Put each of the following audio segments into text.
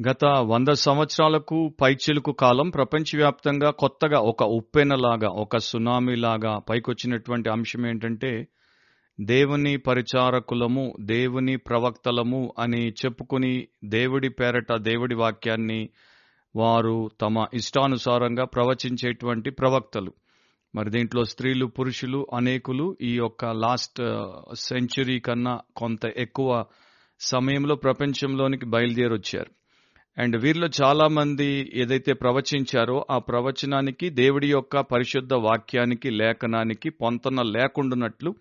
గత వంద సంవత్సరాలకు పైచిలుకు కాలం ప్రపంచవ్యాప్తంగా కొత్తగా ఒక ఉప్పెనలాగా ఒక సునామీలాగా పైకొచ్చినటువంటి అంశం ఏంటంటే దేవుని పరిచారకులము దేవుని ప్రవక్తలము అని చెప్పుకుని దేవుడి పేరట దేవుడి వాక్యాన్ని వారు తమ ఇష్టానుసారంగా ప్రవచించేటువంటి ప్రవక్తలు. మరి దీంట్లో స్త్రీలు పురుషులు అనేకులు ఈ యొక్క లాస్ట్ సెంచురీ కన్నా కొంత ఎక్కువ సమయంలో ప్రపంచంలోనికి బయలుదేరొచ్చారు. అండ్ వీరిలో చాలా మంది ఏదైతే ప్రవచించారో ఆ ప్రవచనానికి దేవుడి యొక్క పరిశుద్ధ వాక్యానికి లేఖనానికి పొంతన లేకుండునట్లు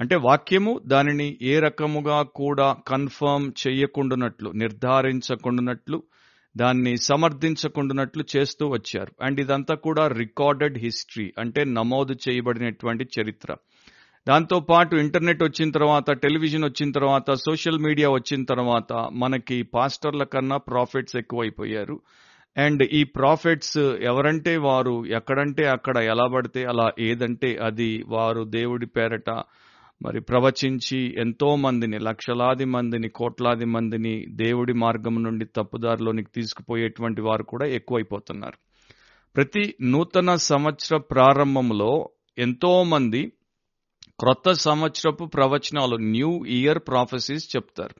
అంటే వాక్యము దానిని ఏ రకముగా కూడా కన్ఫర్మ్ చేయకుండానట్లు నిర్ధారించకుండానట్లు దాన్ని సమర్థించకుండానట్లు చేస్తూ వచ్చారు. అండ్ ఇదంతా కూడా రికార్డెడ్ హిస్టరీ అంటే నమోదు చేయబడినటువంటి చరిత్ర. దాంతో పాటు ఇంటర్నెట్ వచ్చిన తర్వాత టెలివిజన్ వచ్చిన తర్వాత సోషల్ మీడియా వచ్చిన తర్వాత మనకి పాస్టర్ల కన్నా ప్రాఫిట్స్ ఎక్కువైపోయారు. అండ్ ఈ ప్రాఫిట్స్ ఎవరంటే వారు ఎక్కడంటే అక్కడ ఎలా పడితే అలా ఏదంటే అది వారు దేవుడి పేరట మరి ప్రవచించి ఎంతో మందిని లక్షలాది మందిని కోట్లాది మందిని దేవుడి మార్గం నుండి తప్పుదారిలోనికి తీసుకుపోయేటువంటి వారు కూడా ఎక్కువైపోతున్నారు. ప్రతి నూతన సంవత్సర ప్రారంభంలో ఎంతో మంది క్రొత్త సంవత్సరపు ప్రవచనాలు న్యూ ఇయర్ ప్రాఫెసీస్ చెప్తారు.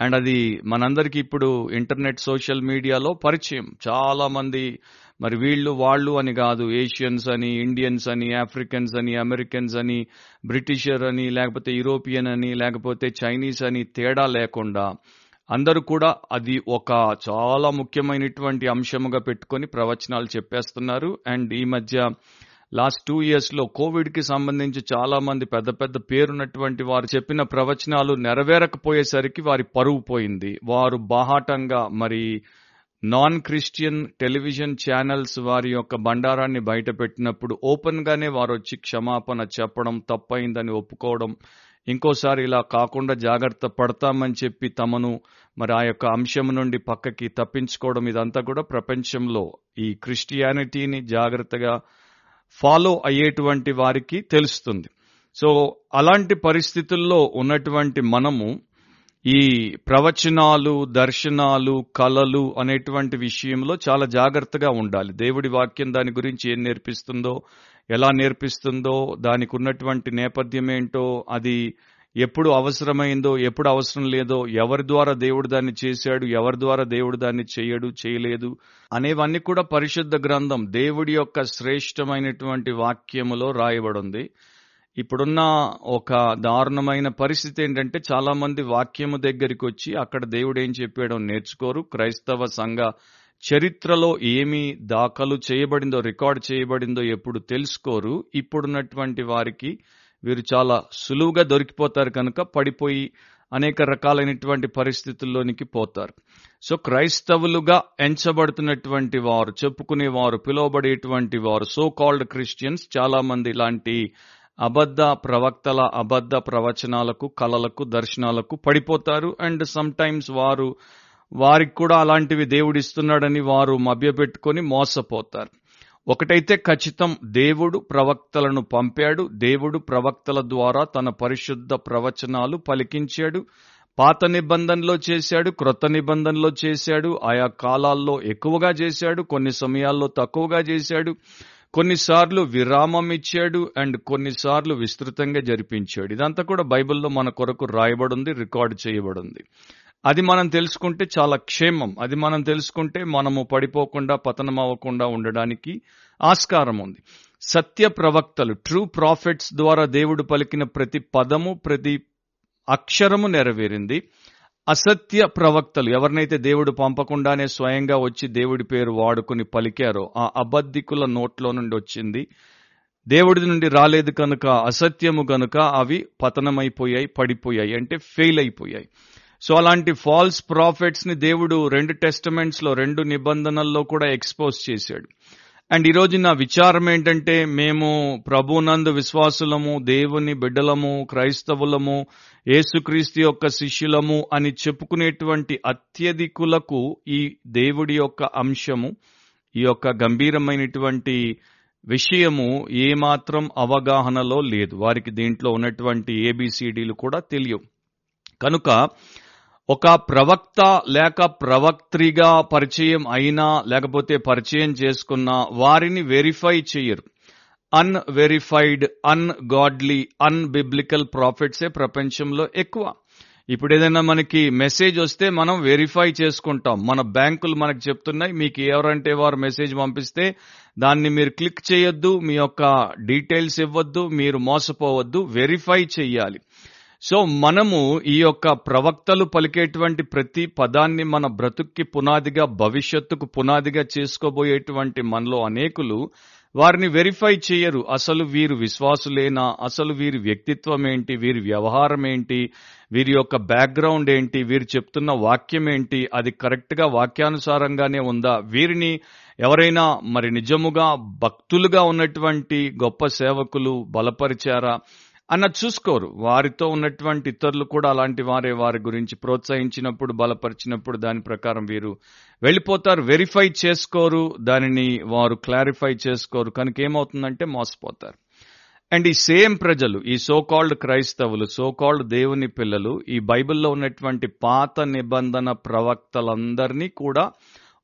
అండ్ అది మనందరికీ ఇప్పుడు ఇంటర్నెట్ సోషల్ మీడియాలో పరిచయం. చాలా మంది మరి వీళ్ళు వాళ్ళు అని కాదు ఏషియన్స్ అని ఇండియన్స్ అని ఆఫ్రికన్స్ అని అమెరికన్స్ అని బ్రిటిషర్ అని లేకపోతే యూరోపియన్ అని లేకపోతే చైనీస్ అని తేడా లేకుండా అందరూ కూడా అది ఒక చాలా ముఖ్యమైనటువంటి అంశముగా పెట్టుకొని ప్రవచనాలు చెప్పేస్తున్నారు. అండ్ ఈ మధ్య లాస్ట్ టూ ఇయర్స్లో కోవిడ్కి సంబంధించి చాలా మంది పెద్ద పెద్ద పేరున్నటువంటి వారు చెప్పిన ప్రవచనాలు నెరవేరకపోయేసరికి వారి పరువు పోయింది. వారు బాహాటంగా మరి నాన్ క్రిస్టియన్ టెలివిజన్ ఛానల్స్ వారి యొక్క బండారాన్ని బయటపెట్టినప్పుడు ఓపెన్గానే వారు వచ్చి క్షమాపణ చెప్పడం తప్పైందని ఒప్పుకోవడం ఇంకోసారి ఇలా కాకుండా జాగ్రత్త పడతామని చెప్పి తమను మరి ఆ యొక్క అంశం నుండి పక్కకి తప్పించుకోవడం ఇదంతా కూడా ప్రపంచంలో ఈ క్రిస్టియానిటీని జాగ్రత్తగా ఫాలో అయ్యేటువంటి వారికి తెలుస్తుంది. సో అలాంటి పరిస్థితుల్లో ఉన్నటువంటి మనము ఈ ప్రవచనాలు దర్శనాలు కళలు అనేటువంటి విషయంలో చాలా జాగ్రత్తగా ఉండాలి. దేవుడి వాక్యం దాని గురించి ఏం నేర్పిస్తుందో ఎలా నేర్పిస్తుందో దానికి ఉన్నటువంటి నేపథ్యం ఏంటో అది ఎప్పుడు అవసరమైందో ఎప్పుడు అవసరం లేదో ఎవరి ద్వారా దేవుడు దాన్ని చేశాడు ఎవరి ద్వారా దేవుడు దాన్ని చేయడు చేయలేదు అనేవన్నీ కూడా పరిశుద్ధ గ్రంథం దేవుడి యొక్క శ్రేష్టమైనటువంటి వాక్యములో రాయబడింది. ఇప్పుడున్న ఒక దారుణమైన పరిస్థితి ఏంటంటే చాలా మంది వాక్యము దగ్గరికి వచ్చి అక్కడ దేవుడు ఏం చెప్పాడో నేర్చుకోరు. క్రైస్తవ సంఘ చరిత్రలో ఏమి దాఖలు చేయబడిందో రికార్డ్ చేయబడిందో ఎప్పుడు తెలుసుకోరు. ఇప్పుడున్నటువంటి వారికి వీరు చాలా సులువుగా దొరికిపోతారు కనుక పడిపోయి అనేక రకాలైనటువంటి పరిస్థితుల్లోనికి పోతారు. సో క్రైస్తవులుగా ఎంచబడుతున్నటువంటి వారు చెప్పుకునే వారు పిలువబడేటువంటి వారు సో కాల్డ్ క్రిస్టియన్స్ చాలా మంది ఇలాంటి అబద్ధ ప్రవక్తల అబద్ధ ప్రవచనాలకు కళలకు దర్శనాలకు పడిపోతారు. అండ్ సమ్ టైమ్స్ వారు వారికి కూడా అలాంటివి దేవుడిస్తున్నాడని వారు మభ్యపెట్టుకొని మోసపోతారు. ఒకటైతే ఖచ్చితం దేవుడు ప్రవక్తలను పంపాడు. దేవుడు ప్రవక్తల ద్వారా తన పరిశుద్ధ ప్రవచనాలు పలికించాడు. పాత నిబంధనలో చేశాడు క్రొత్త నిబంధనలో చేశాడు ఆయా కాలాల్లో ఎక్కువగా చేశాడు కొన్ని సమయాల్లో తక్కువగా చేశాడు కొన్నిసార్లు విరామం ఇచ్చాడు అండ్ కొన్నిసార్లు విస్తృతంగా జరిపించాడు. ఇదంతా కూడా బైబిల్లో మన కొరకు రాయబడింది రికార్డు చేయబడింది. అది మనం తెలుసుకుంటే చాలా క్షేమం. అది మనం తెలుసుకుంటే మనము పడిపోకుండా పతనం అవ్వకుండా ఉండడానికి ఆస్కారం ఉంది. సత్య ప్రవక్తలు ట్రూ ప్రాఫిట్స్ ద్వారా దేవుడు పలికిన ప్రతి పదము ప్రతి అక్షరము నెరవేరింది. అసత్య ప్రవక్తలు ఎవరినైతే దేవుడు పంపకుండానే స్వయంగా వచ్చి దేవుడి పేరు వాడుకుని పలికారో ఆ అబద్ధికుల నోట్లో నుండి వచ్చింది. దేవుడి నుండి రాలేదు కనుక అసత్యము కనుక అవి పతనమైపోయాయి పడిపోయాయి అంటే ఫెయిల్ అయిపోయాయి. సో అలాంటి ఫాల్స్ ప్రాఫిట్స్ని దేవుడు రెండు టెస్టమెంట్స్లో రెండు నిబంధనల్లో కూడా ఎక్స్పోజ్ చేశాడు. అండ్ ఈరోజు నా విచారం ఏంటంటే మేము ప్రభునందు విశ్వాసులము దేవుని బిడ్డలము క్రైస్తవులము యేసుక్రీస్తు యొక్క శిష్యులము అని చెప్పుకునేటువంటి అత్యధికులకు ఈ దేవుడి యొక్క అంశము ఈ యొక్క గంభీరమైనటువంటి విషయము ఏమాత్రం అవగాహనలో లేదు. వారికి దీంట్లో ఉన్నటువంటి ఏబిసిడీలు కూడా తెలియవు. కనుక ఒక ప్రవక్త లేక ప్రవక్త్రిగా పరిచయం అయినా లేకపోతే పరిచయం చేసుకున్న వారిని వెరిఫై చేయరు. అన్వెరిఫైడ్ అన్ గాడ్లీ ప్రాఫిట్సే ప్రపంచంలో ఎక్కువ. ఇప్పుడు ఏదైనా మనకి మెసేజ్ వస్తే మనం వెరిఫై చేసుకుంటాం. మన బ్యాంకులు మనకు చెప్తున్నాయి మీకు ఎవరంటే వారు మెసేజ్ పంపిస్తే దాన్ని మీరు క్లిక్ చేయొద్దు మీ యొక్క డీటెయిల్స్ ఇవ్వద్దు మీరు మోసపోవద్దు వెరిఫై చేయాలి. సో మనము ఈ యొక్క ప్రవక్తలు పలికేటువంటి ప్రతి పదాన్ని మన బ్రతుక్కి పునాదిగా భవిష్యత్తుకు పునాదిగా చేసుకోబోయేటువంటి మనలో అనేకులు వారిని వెరిఫై చేయరు. అసలు వీరు విశ్వాసులేనా? అసలు వీరి వ్యక్తిత్వం ఏంటి వీరి వ్యవహారం ఏంటి వీరి యొక్క బ్యాక్గ్రౌండ్ ఏంటి? వీరు చెప్తున్న వాక్యం ఏంటి అది కరెక్ట్గా వాక్యానుసారంగానే ఉందా? వీరిని ఎవరైనా మరి నిజముగా భక్తులుగా ఉన్నటువంటి గొప్ప సేవకులు బలపరిచారా? అన్నది చూసుకోరు. వారితో ఉన్నటువంటి ఇతరులు కూడా అలాంటి వారే వారి గురించి ప్రోత్సహించినప్పుడు బలపరిచినప్పుడు దాని ప్రకారం వీరు వెళ్ళిపోతారు. వెరిఫై చేసుకోరు. దానిని వారు క్లారిఫై చేసుకోరు. కనుక ఏమవుతుందంటే మోసపోతారు. అండ్ ఈ సేమ్ ప్రజలు ఈ సో కాల్డ్ క్రైస్తవులు సో కాల్డ్ దేవుని పిల్లలు ఈ బైబిల్లో ఉన్నటువంటి పాత నిబంధన ప్రవక్తలందరినీ కూడా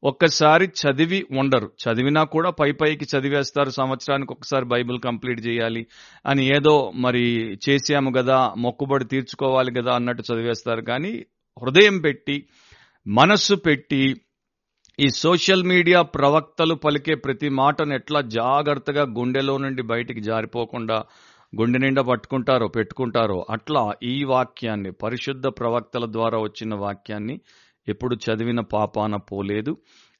ఒక్కసారి చదివి ఉండరు. చదివినా కూడా పై పైకి చదివేస్తారు. సంవత్సరానికి ఒకసారి బైబిల్ కంప్లీట్ చేయాలి అని ఏదో మరి చేసాము కదా మొక్కుబడి తీర్చుకోవాలి కదా అన్నట్టు చదివేస్తారు. కానీ హృదయం పెట్టి మనస్సు పెట్టి ఈ సోషల్ మీడియా ప్రవక్తలు పలికే ప్రతి మాటను ఎట్లా జాగ్రత్తగా గుండెలో నుండి బయటికి జారిపోకుండా గుండె నిండా పట్టుకుంటారో పెట్టుకుంటారో అట్లా ఈ వాక్యాన్ని పరిశుద్ధ ప్రవక్తల ద్వారా వచ్చిన వాక్యాన్ని ఎప్పుడు చదివిన పాపాన పోలేదు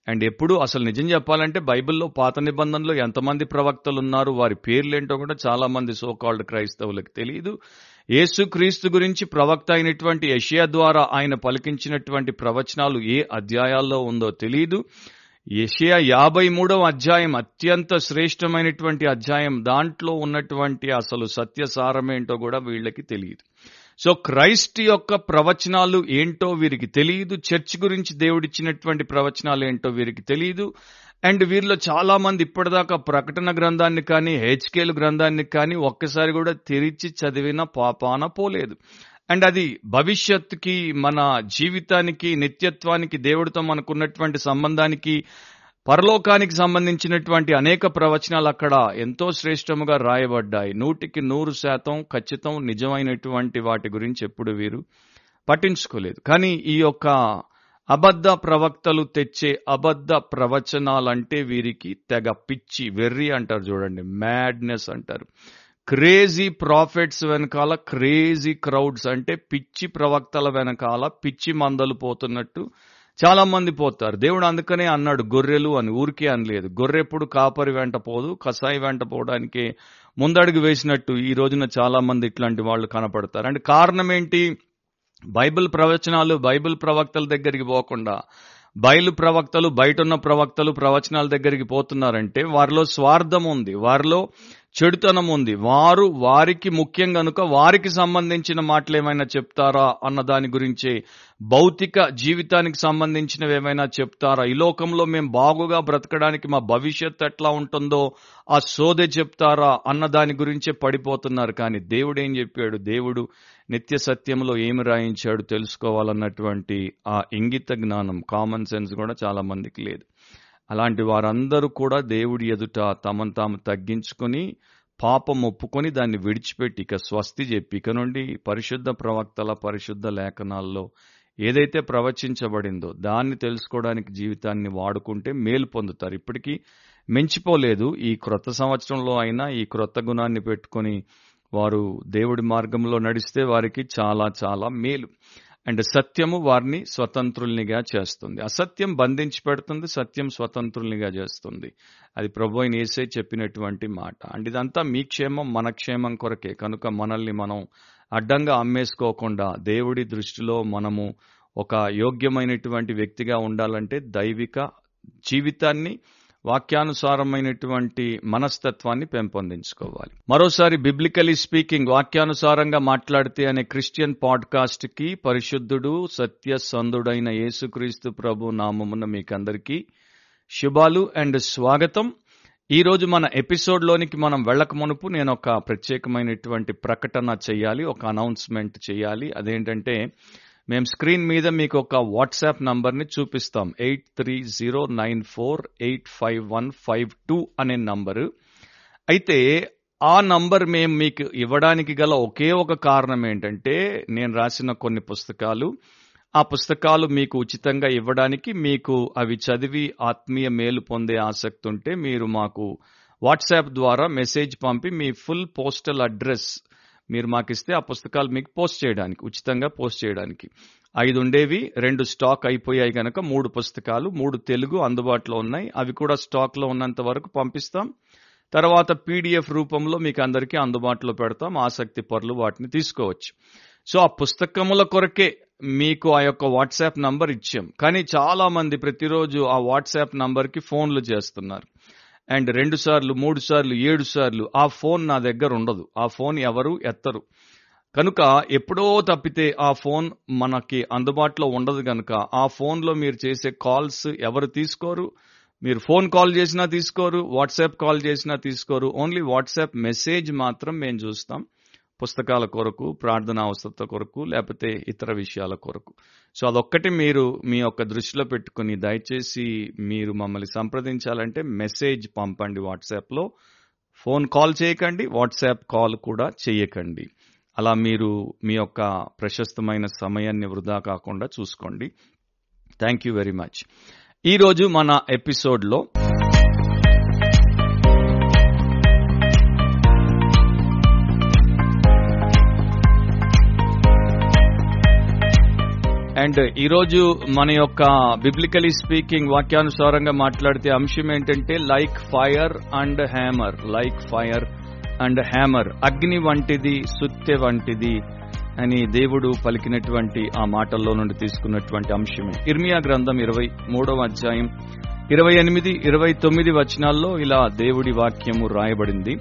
అండ్ ఎప్పుడు అసలు నిజం చెప్పాలంటే బైబిల్లో పాత నిబంధనలో ఎంతమంది ప్రవక్తలు ఉన్నారు వారి పేర్లేంటో కూడా చాలా మంది క్రైస్తవులకు తెలియదు యేసుక్రీస్తు గురించి ప్రవక్త అయినటువంటి యషియా ద్వారా ఆయన పలికించినటువంటి ప్రవచనాలు ఏ అధ్యాయాల్లో ఉందో తెలియదు యషియా యాభై మూడవ అధ్యాయం అత్యంత శ్రేష్టమైనటువంటి అధ్యాయం. దాంట్లో ఉన్నటువంటి అసలు సత్యసారమేంటో కూడా వీళ్ళకి తెలియదు సో క్రైస్ట్ యొక్క ప్రవచనాలు ఏంటో వీరికి తెలియదు చర్చ్ గురించి దేవుడిచ్చినటువంటి ప్రవచనాలు ఏంటో వీరికి తెలియదు అండ్ వీరిలో చాలా మంది ఇప్పటిదాకా ప్రకటన గ్రంథాన్ని కానీ హెచ్కేల్ గ్రంథాన్ని కానీ ఒక్కసారి కూడా తెరిచి చదివిన పాపాన పోలేదు. అండ్ అది భవిష్యత్తుకి మన జీవితానికి నిత్యత్వానికి దేవుడితో మనకున్నటువంటి సంబంధానికి పరలోకానికి సంబంధించినటువంటి అనేక ప్రవచనాలు అక్కడ ఎంతో శ్రేష్టముగా రాయబడ్డాయి. నూటికి నూరు శాతం ఖచ్చితం నిజమైనటువంటి వాటి గురించి ఎప్పుడు వీరు పట్టించుకోలేదు. కానీ ఈ యొక్క అబద్ధ ప్రవక్తలు తెచ్చే అబద్ధ ప్రవచనాలంటే వీరికి తెగ పిచ్చి వెర్రి అంటారు చూడండి. మ్యాడ్నెస్ అంటారు. క్రేజీ ప్రాఫిట్స్ వెనకాల క్రేజీ క్రౌడ్స్ అంటే పిచ్చి ప్రవక్తల వెనకాల పిచ్చి మందలు పోతున్నట్టు చాలా మంది పోతారు. దేవుడు అందుకనే అన్నాడు గొర్రెలు అని. ఊరికే అనలేదు. గొర్రెప్పుడు కాపరి వెంట పోదు కసాయి వెంట పోవడానికి ముందడుగు వేసినట్టు ఈ రోజున చాలా మంది ఇట్లాంటి వాళ్ళు కనపడతారు. అంటే కారణం ఏంటి? బైబిల్ ప్రవచనాలు బైబిల్ ప్రవక్తల దగ్గరికి పోకుండా బయలు ప్రవక్తలు బయట ఉన్న ప్రవక్తలు ప్రవచనాల దగ్గరికి పోతున్నారంటే వారిలో స్వార్థం ఉంది. వారిలో చెడుతనం ఉంది. వారు వారికి ముఖ్యం కనుక వారికి సంబంధించిన మాటలు ఏమైనా చెప్తారా అన్న దాని గురించి భౌతిక జీవితానికి సంబంధించినవి ఏమైనా చెప్తారా? ఈ లోకంలో మేము బాగుగా బ్రతకడానికి మా భవిష్యత్ ఎట్లా ఉంటుందో ఆ సోదె చెప్తారా అన్న దాని గురించే పడిపోతున్నారు. కానీ దేవుడు ఏం చెప్పాడు? దేవుడు నిత్య సత్యంలో ఏమి రాయించాడు తెలుసుకోవాలన్నటువంటి ఆ ఇంగిత జ్ఞానం కామన్ సెన్స్ కూడా చాలా మందికి లేదు. అలాంటి వారందరూ కూడా దేవుడి ఎదుట తమను తాము తగ్గించుకొని పాపం ఒప్పుకొని దాన్ని విడిచిపెట్టి ఇక స్వస్తి చెప్పి ఇక నుండి పరిశుద్ధ ప్రవక్తల పరిశుద్ధ లేఖనాల్లో ఏదైతే ప్రవచించబడిందో దాన్ని తెలుసుకోవడానికి జీవితాన్ని వాడుకుంటే మేలు పొందుతారు. ఇప్పటికీ మించిపోలేదు. ఈ క్రొత్త సంవత్సరంలో అయినా ఈ క్రొత్త గుణాన్ని పెట్టుకొని వారు దేవుడి మార్గంలో నడిస్తే వారికి చాలా చాలా మేలు. అండ్ సత్యము వారిని స్వతంత్రుల్నిగా చేస్తుంది. అసత్యం బంధించి పెడుతుంది సత్యం స్వతంత్రుల్నిగా చేస్తుంది. అది ప్రభు అయిన ఏసే చెప్పినటువంటి మాట. అండ్ ఇదంతా మీ క్షేమం మన క్షేమం కొరకే. కనుక మనల్ని మనం అడ్డంగా అమ్మేసుకోకుండా దేవుడి దృష్టిలో మనము ఒక యోగ్యమైనటువంటి వ్యక్తిగా ఉండాలంటే దైవిక జీవితాన్ని వాక్యానుసారమైనటువంటి మనస్తత్వాన్ని పెంపొందించుకోవాలి. మరోసారి బిబ్లికలీ స్పీకింగ్ వాక్యానుసారంగా మాట్లాడితే అనే క్రిస్టియన్ పాడ్కాస్ట్కి పరిశుద్ధుడు సత్య సంధుడైన యేసుక్రీస్తు ప్రభు నామమున మీకందరికీ శుభాలు అండ్ స్వాగతం. ఈ రోజు మన ఎపిసోడ్ లోనికి మనం వెళ్ళక మునుపు నేను ఒక ప్రత్యేకమైనటువంటి ప్రకటన చేయాలి ఒక అనౌన్స్మెంట్ చేయాలి. అదేంటంటే మేము స్క్రీన్ మీద మీకు ఒక వాట్సాప్ నంబర్ని చూపిస్తాం. Eight three zero nine four eight five one five two అనే నంబరు. అయితే ఆ నంబర్ మేము మీకు ఇవ్వడానికి గల ఒకే ఒక కారణం ఏంటంటే నేను రాసిన కొన్ని పుస్తకాలు. ఆ పుస్తకాలు మీకు ఉచితంగా ఇవ్వడానికి మీకు అవి చదివి ఆత్మీయ మేలు పొందే ఆసక్తి ఉంటే మీరు మాకు వాట్సాప్ ద్వారా మెసేజ్ పంపి మీ ఫుల్ పోస్టల్ అడ్రస్ మీరు మాకు ఇస్తే ఆ పుస్తకాలు మీకు పోస్ట్ చేయడానికి ఉచితంగా పోస్ట్ చేయడానికి. ఐదు ఉండేవి రెండు స్టాక్ అయిపోయాయి కనుక మూడు పుస్తకాలు మూడు తెలుగు అందుబాటులో ఉన్నాయి. అవి కూడా స్టాక్లో ఉన్నంత వరకు పంపిస్తాం. తర్వాత పీడిఎఫ్ రూపంలో మీకు అందరికీ అందుబాటులో పెడతాం. ఆసక్తి పరులు వాటిని తీసుకోవచ్చు. సో ఆ పుస్తకముల కొరకే మీకు ఆ యొక్క వాట్సాప్ నంబర్ ఇచ్చాం. కానీ చాలా మంది ప్రతిరోజు ఆ వాట్సాప్ నంబర్కి ఫోన్లు చేస్తున్నారు. అండ్ రెండు సార్లు మూడు సార్లు ఏడు సార్లు ఆ ఫోన్ నా దగ్గర ఉండదు. ఆ ఫోన్ ఎవరు ఎత్తరు. కనుక ఎప్పుడో తప్పితే ఆ ఫోన్ మనకి అందుబాటులో ఉండదు కనుక ఆ ఫోన్లో మీరు చేసే కాల్స్ ఎవరు తీసుకోరు? మీరు ఫోన్ కాల్ చేసినా తీసుకోరు వాట్సాప్ కాల్ చేసినా తీసుకోరు. ఓన్లీ వాట్సాప్ మెసేజ్ మాత్రం మేము చూస్తాం. పుస్తకాల కొరకు ప్రార్థన అవసరత కొరకు లేకపోతే ఇతర విషయాల కొరకు. సో అదొక్కటి మీరు మీ యొక్క దృష్టిలో పెట్టుకుని దయచేసి మీరు మమ్మల్ని సంప్రదించాలంటే మెసేజ్ పంపండి వాట్సాప్లో. ఫోన్ కాల్ చేయకండి వాట్సాప్ కాల్ కూడా చేయకండి. అలా మీరు మీ యొక్క ప్రశస్తమైన సమయాన్ని వృధా కాకుండా చూసుకోండి. Thank you very much. ఈరోజు మన ఎపిసోడ్లో అండ్ ఈరోజు మన యొక్క బిబ్లికలీ స్పీకింగ్ వాక్యానుసారంగా మాట్లాడితే అంశం ఏంటంటే like fire and hammer like fire and hammer అగ్ని వంటిది సుత్తె వంటిది అని దేవుడు పలికినటువంటి ఆ మాటల్లో నుండి తీసుకున్నటువంటి అంశమే. ఇర్మియా గ్రంథం ఇరవై మూడవ అధ్యాయం ఇరవై ఎనిమిది ఇరవై తొమ్మిది వచనాల్లో ఇలా దేవుడి వాక్యము రాయబడింది.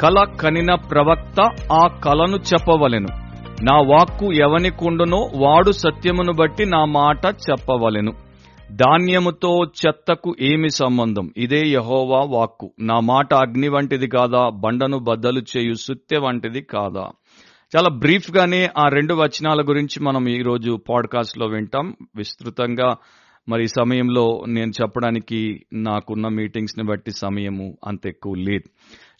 కళ కనిన ప్రవక్త ఆ కళను చెప్పవలెను. నా వాక్కు ఎవనికుండునో వాడు సత్యమును బట్టి నా మాట చెప్పవలెను. ధాన్యముతో చెత్తకు ఏమి సంబంధం? ఇదే యహోవా వాక్కు. నా మాట అగ్ని వంటిది కాదా? బండను బద్దలు చేయు సుత్తె వంటిది కాదా? చాలా బ్రీఫ్ గానే ఆ రెండు వచనాల గురించి మనం ఈ రోజు పాడ్కాస్ట్లో వింటాం. విస్తృతంగా మరి సమయంలో నేను చెప్పడానికి నాకున్న మీటింగ్స్ని బట్టి సమయము అంత ఎక్కువ లేదు.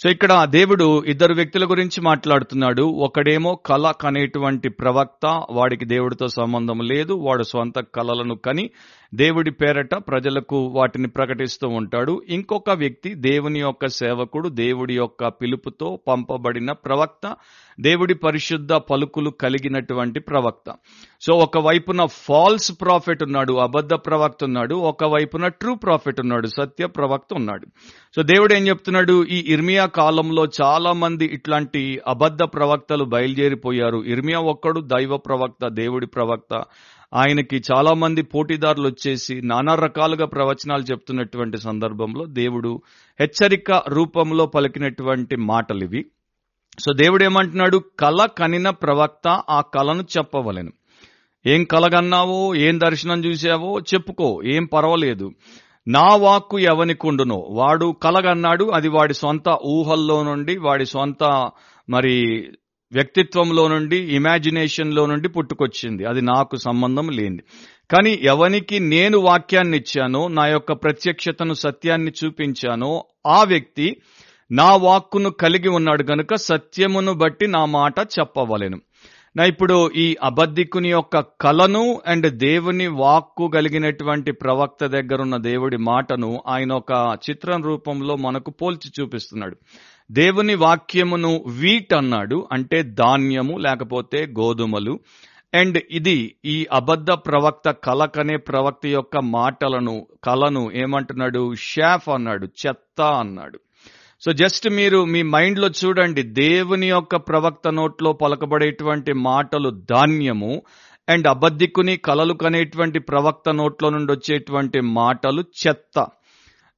సో ఇక్కడ దేవుడు ఇద్దరు వ్యక్తుల గురించి మాట్లాడుతున్నాడు. ఒకడేమో కళ కనేటువంటి ప్రవక్త వాడికి దేవుడితో సంబంధం లేదు వాడు స్వంత కళలను కని దేవుడి పేరట ప్రజలకు వాటిని ప్రకటిస్తూ ఉంటాడు. ఇంకొక వ్యక్తి దేవుని యొక్క సేవకుడు దేవుడి యొక్క పిలుపుతో పంపబడిన ప్రవక్త దేవుడి పరిశుద్ధ పలుకులు కలిగినటువంటి ప్రవక్త. సో ఒక వైపున ఫాల్స్ ప్రాఫిట్ ఉన్నాడు అబద్ధ ప్రవక్త ఉన్నాడు ఒక వైపున ట్రూ ప్రాఫిట్ ఉన్నాడు సత్య ప్రవక్త ఉన్నాడు. సో దేవుడు ఏం చెప్తున్నాడు? ఈ ఇర్మియా కాలంలో చాలా మంది ఇట్లాంటి అబద్ధ ప్రవక్తలు బయలుదేరిపోయారు. ఇర్మియా ఒక్కడు దైవ ప్రవక్త దేవుడి ప్రవక్త. ఆయనకి చాలా మంది పోటీదారులు వచ్చేసి నానా రకాలుగా ప్రవచనాలు చెప్తున్నటువంటి సందర్భంలో దేవుడు హెచ్చరిక రూపంలో పలికినటువంటి మాటలు ఇవి సో దేవుడు ఏమంటున్నాడు కళ కనిన ప్రవక్త ఆ కళను చెప్పవలెను. ఏం కలగన్నావో? ఏం దర్శనం చూసావో? చెప్పుకో ఏం పర్వాలేదు. నా వాక్కు ఎవనికుండునో? వాడు కలగన్నాడు అది వాడి సొంత ఊహల్లో నుండి వాడి సొంత మరి వ్యక్తిత్వంలో నుండి ఇమాజినేషన్లో నుండి పుట్టుకొచ్చింది. అది నాకు సంబంధం లేనిది. కానీ ఎవనికి నేను వాక్యాన్ని ఇచ్చానో నా యొక్క ప్రత్యక్షతను సత్యాన్ని చూపించానో ఆ వ్యక్తి నా వాక్కును కలిగి ఉన్నాడు గనుక సత్యమును బట్టి నా మాట చెప్పవలెను. నా ఇప్పుడు ఈ అబద్ధికుని యొక్క కలను అండ్ దేవుని వాక్కు కలిగినటువంటి ప్రవక్త దగ్గరున్న దేవుడి మాటను ఆయన ఒక చిత్రం రూపంలో మనకు పోల్చి చూపిస్తున్నాడు. దేవుని వాక్యమును వీట్ అన్నాడు అంటే ధాన్యము లేకపోతే గోధుమలు. అండ్ ఇది ఈ అబద్ధ ప్రవక్త కలకనే ప్రవక్త యొక్క మాటలను కలను ఏమంటున్నాడు? షాఫ్ అన్నాడు చెత్త అన్నాడు. సో జస్ట్ మీరు మీ మైండ్లో చూడండి దేవుని యొక్క ప్రవక్త నోట్లో పలకబడేటువంటి మాటలు ధాన్యము అండ్ అబద్ధికుని కలలు కనేటువంటి ప్రవక్త నోట్లో నుండి వచ్చేటువంటి మాటలు చెత్త.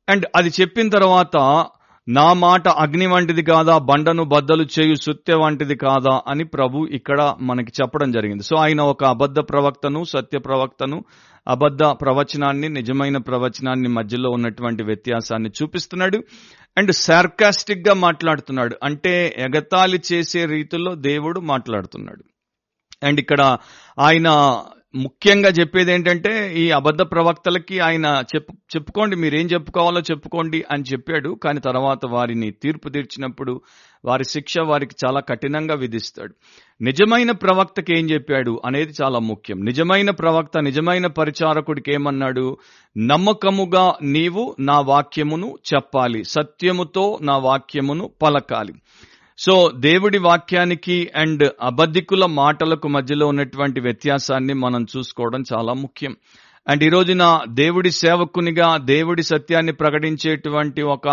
అండ్ అది చెప్పిన తర్వాత నా మాట అగ్ని వంటిది కాదా? బండను బద్దలు చేయు సుత్తె వంటిది కాదా? అని ప్రభు ఇక్కడ మనకి చెప్పడం జరిగింది. సో ఆయన ఒక అబద్ధ ప్రవక్తను సత్య ప్రవక్తను అబద్ధ ప్రవచనాన్ని నిజమైన ప్రవచనాన్ని మధ్యలో ఉన్నటువంటి వ్యత్యాసాన్ని చూపిస్తున్నాడు. అండ్ సార్కాస్టిక్గా మాట్లాడుతున్నాడు. అంటే ఎగతాళి చేసే రీతిలో దేవుడు మాట్లాడుతున్నాడు. అండ్ ఇక్కడ ఆయన ముఖ్యంగా చెప్పేది ఏంటంటే ఈ అబద్ధ ప్రవక్తలకి ఆయన చెప్పు చెప్పుకోండి మీరేం చెప్పుకోవాలో చెప్పుకోండి అని చెప్పాడు. కానీ తర్వాత వారిని తీర్పు తీర్చినప్పుడు వారి శిక్ష వారికి చాలా కఠినంగా విధిస్తాడు. నిజమైన ప్రవక్తకి ఏం చెప్పాడు అనేది చాలా ముఖ్యం. నిజమైన ప్రవక్త నిజమైన పరిచారకుడికి ఏమన్నాడు? నమ్మకముగా నీవు నా వాక్యమును చెప్పాలి. సత్యముతో నా వాక్యమును పలకాలి. సో దేవుడి వాక్యానికి అండ్ అబద్ధికుల మాటలకు మధ్యలో ఉన్నటువంటి వ్యత్యాసాన్ని మనం చూసుకోవడం చాలా ముఖ్యం. అండ్ ఈ రోజున దేవుడి సేవకునిగా దేవుడి సత్యాన్ని ప్రకటించేటువంటి ఒక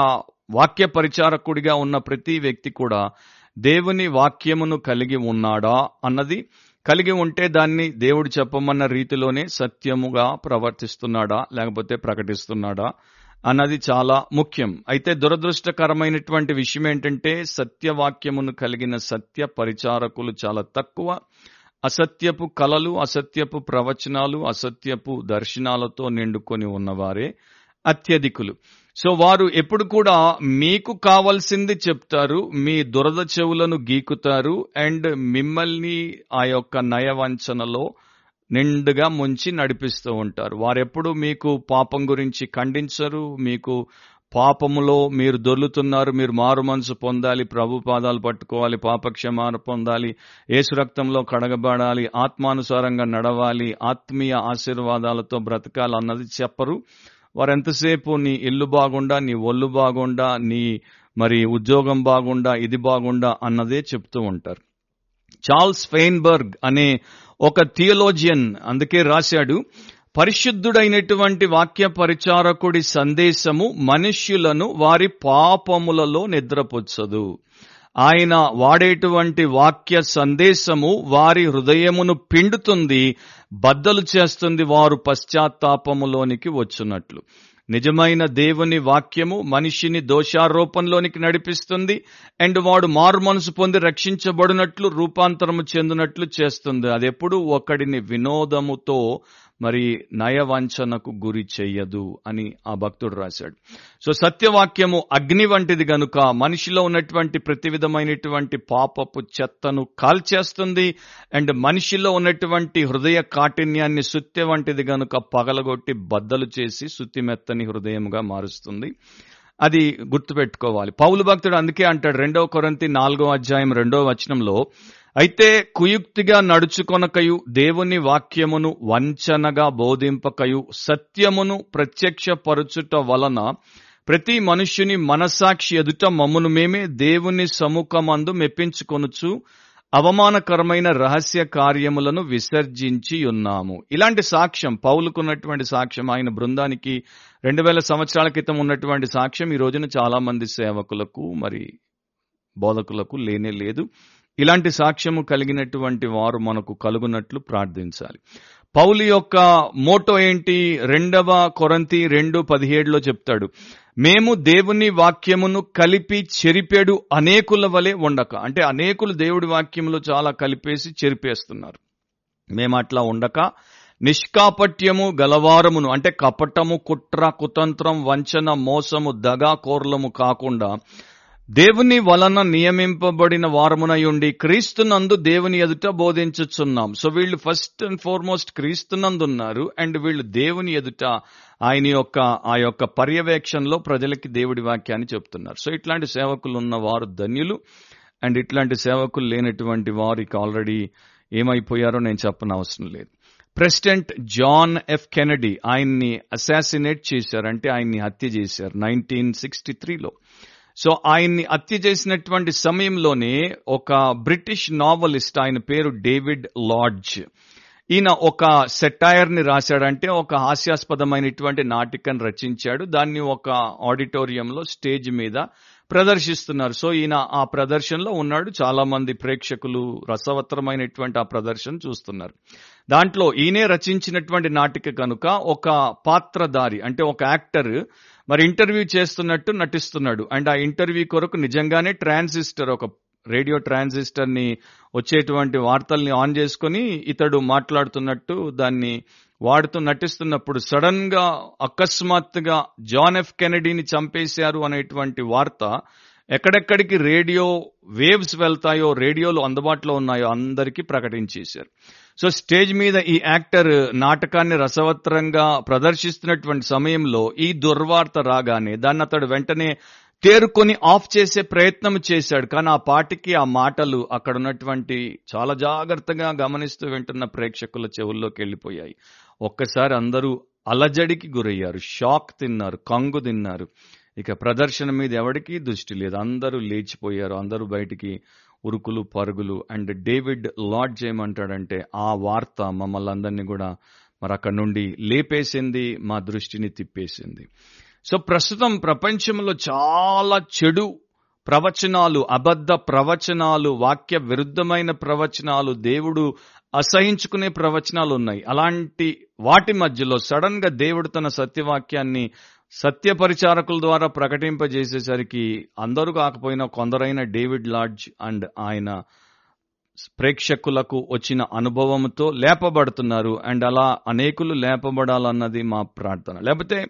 వాక్య పరిచారకుడిగా ఉన్న ప్రతి వ్యక్తి కూడా దేవుని వాక్యమును కలిగి ఉన్నాడా అన్నది కలిగి ఉంటే దాన్ని దేవుడు చెప్పమన్న రీతిలోనే సత్యముగా ప్రవర్తిస్తున్నాడా లేకపోతే ప్రకటిస్తున్నాడా అన్నది చాలా ముఖ్యం. అయితే దురదృష్టకరమైనటువంటి విషయం ఏంటంటే సత్యవాక్యమును కలిగిన సత్య పరిచారకులు చాలా తక్కువ. అసత్యపు కలలు అసత్యపు ప్రవచనాలు అసత్యపు దర్శనాలతో నిండుకొని ఉన్నవారే అత్యధికులు. సో వారు ఎప్పుడు కూడా మీకు కావలసింది చెప్తారు మీ దురద చెవులను గీకుతారు అండ్ మిమ్మల్ని ఆ యొక్క నయవంచనలో నిండుగా ముంచి నడిపిస్తూ ఉంటారు. వారెప్పుడు మీకు పాపం గురించి ఖండించరు. మీకు పాపములో మీరు దొర్లుతున్నారు. మీరు మారు మనసు పొందాలి. ప్రభు పాదాలు పట్టుకోవాలి. పాపక్షమాన పొందాలి. ఏసు రక్తంలో కడగబడాలి. ఆత్మానుసారంగా నడవాలి. ఆత్మీయ ఆశీర్వాదాలతో బ్రతకాలి అన్నది చెప్పరు. వారు ఎంతసేపు నీ ఇల్లు బాగుండా నీ ఒళ్ళు బాగుండా నీ మరి ఉద్యోగం బాగుండా ఇది బాగుండా అన్నదే చెప్తూ ఉంటారు. చార్ల్స్ ఫెయిన్బర్గ్ అనే ఒక థియోలోజియన్ అందుకే రాశాడు పరిశుద్ధుడైనటువంటి వాక్య పరిచారకుడి సందేశము మనుష్యులను వారి పాపములలో నిద్రపుచ్చదు. ఆయన వాడేటువంటి వాక్య సందేశము వారి హృదయమును పిండుతుంది బద్దలు చేస్తుంది వారు పశ్చాత్తాపములోనికి వచ్చినట్లు. నిజమైన దేవుని వాక్యము మనిషిని దోషారోపణలోనికి నడిపిస్తుంది అండ్ వాడు మారు మనసు పొంది రక్షించబడినట్లు రూపాంతరము చెందినట్లు చేస్తుంది. అది ఎప్పుడు ఒకడిని వినోదముతో మరి నయవంచనకు గురి చెయ్యదు అని ఆ భక్తుడు రాశాడు. సో సత్యవాక్యము అగ్ని వంటిది గనుక మనిషిలో ఉన్నటువంటి ప్రతి విధమైనటువంటి పాపపు చెత్తను కాల్చేస్తుంది అండ్ మనిషిలో ఉన్నటువంటి హృదయ కాఠిన్యాన్ని సుత్య వంటిది గనుక పగలగొట్టి బద్దలు చేసి సుత్తిమెత్తని హృదయముగా మారుస్తుంది. అది గుర్తుపెట్టుకోవాలి. పౌలు భక్తుడు అందుకే అంటాడు రెండవ కొరంతి నాలుగో అధ్యాయం రెండవ వచనంలో అయితే కుయుక్తిగా నడుచుకొనకయు దేవుని వాక్యమును వంచనగా బోధింపకయు సత్యమును ప్రత్యక్షపరచుట వలన ప్రతి మనుష్యుని మనసాక్షి ఎదుట మమ్మును మేమే దేవుని సముఖమందు మెప్పించుకొనుచు అవమానకరమైన రహస్య కార్యములను విసర్జించి ఉన్నాము. ఇలాంటి సాక్ష్యం పౌలుకున్నటువంటి సాక్ష్యం ఆయన బృందానికి రెండు వేల సంవత్సరాల క్రితం ఉన్నటువంటి సాక్ష్యం ఈ రోజున చాలా మంది సేవకులకు మరి బోధకులకు లేనే లేదు. ఇలాంటి సాక్ష్యము కలిగినటువంటి వారు మనకు కలుగునట్లు ప్రార్థించాలి. పౌలు యొక్క మోటో ఏంటి? రెండవ కొరంతి రెండు పదిహేడులో చెప్తాడు మేము దేవుని వాక్యమును కలిపి చెరిపేడు అనేకుల వలె ఉండక అంటే అనేకులు దేవుడి వాక్యములో చాలా కలిపేసి చెరిపేస్తున్నారు. మేము అట్లా ఉండక నిష్కాపట్యము గలవారమును అంటే కపటము కుట్ర కుతంత్రం వంచన మోసము దగా కోర్లము కాకుండా దేవుని వలన నియమింపబడిన వారమునయుండి క్రీస్తునందు దేవుని ఎదుట బోధించుచున్నాం. సో వీళ్ళు ఫస్ట్ అండ్ ఫార్మోస్ట్ క్రీస్తునందున్నారు అండ్ వీళ్ళు దేవుని ఎదుట ఆయన యొక్క ఆ యొక్క పర్యవేక్షణలో ప్రజలకి దేవుడి వాక్యాన్ని చెప్తున్నారు. సో ఇట్లాంటి సేవకులు ఉన్న వారు ధన్యులు అండ్ ఇట్లాంటి సేవకులు లేనటువంటి వారికి ఆల్రెడీ ఏమైపోయారో నేను చెప్పనవసరం లేదు. ప్రెసిడెంట్ జాన్ ఎఫ్ కెనడీ ఆయన్ని అసాసినేట్ చేశారు అంటే ఆయన్ని హత్య చేశారు నైన్టీన్ సిక్స్టీ త్రీలో సో ఆయన్ని హత్య చేసినటువంటి సమయంలోనే ఒక బ్రిటిష్ నావలిస్ట్ ఆయన పేరు డేవిడ్ లాడ్జ్. ఈయన ఒక సెటైర్ని రాశాడంటే ఒక హాస్యాస్పదమైనటువంటి నాటికను రచించాడు. దాన్ని ఒక ఆడిటోరియంలో స్టేజ్ మీద ప్రదర్శిస్తున్నారు. సో ఈయన ఆ ప్రదర్శనలో ఉన్నాడు. చాలా మంది ప్రేక్షకులు రసవత్తరమైనటువంటి ఆ ప్రదర్శన చూస్తున్నారు. దాంట్లో ఈయనే రచించినటువంటి నాటిక కనుక ఒక పాత్రధారి అంటే ఒక యాక్టర్ మరి ఇంటర్వ్యూ చేస్తున్నట్టు నటిస్తున్నాడు. అండ్ ఆ ఇంటర్వ్యూ కొరకు నిజంగానే ట్రాన్సిస్టర్ ఒక రేడియో ట్రాన్సిస్టర్ని వచ్చేటువంటి వార్తల్ని ఆన్ చేసుకుని ఇతడు మాట్లాడుతున్నట్టు దాన్ని వాడుతూ నటిస్తున్నప్పుడు సడన్గా అకస్మాత్తుగా జాన్ ఎఫ్ కెనడీని చంపేశారు అనేటువంటి వార్త ఎక్కడెక్కడికి రేడియో వేవ్స్ వెళ్తాయో రేడియోలు అందుబాటులో ఉన్నాయో అందరికీ ప్రకటించేశారు. సో స్టేజ్ మీద ఈ యాక్టర్ నాటకాన్ని రసవత్రంగా ప్రదర్శిస్తున్నటువంటి సమయంలో ఈ దుర్వార్త రాగానే దాన్ని అతడు వెంటనే తేరుకొని ఆఫ్ చేసే ప్రయత్నం చేశాడు. కానీ ఆ పాటికి ఆ మాటలు అక్కడ ఉన్నటువంటి చాలా జాగ్రత్తగా గమనిస్తూ వింటున్న ప్రేక్షకుల చెవుల్లోకి వెళ్ళిపోయాయి. ఒక్కసారి అందరూ అలజడికి గురయ్యారు. షాక్ తిన్నారు. కంగు తిన్నారు. ఇక ప్రదర్శన మీద ఎవరికీ దృష్టి లేదు. అందరూ లేచిపోయారు. అందరూ బయటికి ఉరుకులు పరుగులు అండ్ డేవిడ్ లార్డ్ ఏమంటాడంటే ఆ వార్త మమ్మల్ని అందరినీ కూడా మరి అక్కడ నుండి లేపేసింది మా దృష్టిని తిప్పేసింది. సో ప్రస్తుతం ప్రపంచంలో చాలా చెడు ప్రవచనాలు అబద్ధ ప్రవచనాలు వాక్య విరుద్ధమైన ప్రవచనాలు దేవుడు అసహించుకునే ప్రవచనాలు ఉన్నాయి. అలాంటి వాటి మధ్యలో సడన్గా దేవుడు తన సత్యవాక్యాన్ని సత్య పరిచారకుల ద్వారా ప్రకటింపజేసేసరికి అందరూ కాకపోయినా కొందరైన డేవిడ్ లాడ్జ్ అండ్ ఆయన ప్రేక్షకులకు వచ్చిన అనుభవంతో లేపబడుతున్నారు. అండ్ అలా అనేకులు లేపబడాలన్నది మా ప్రార్థన. లేకపోతే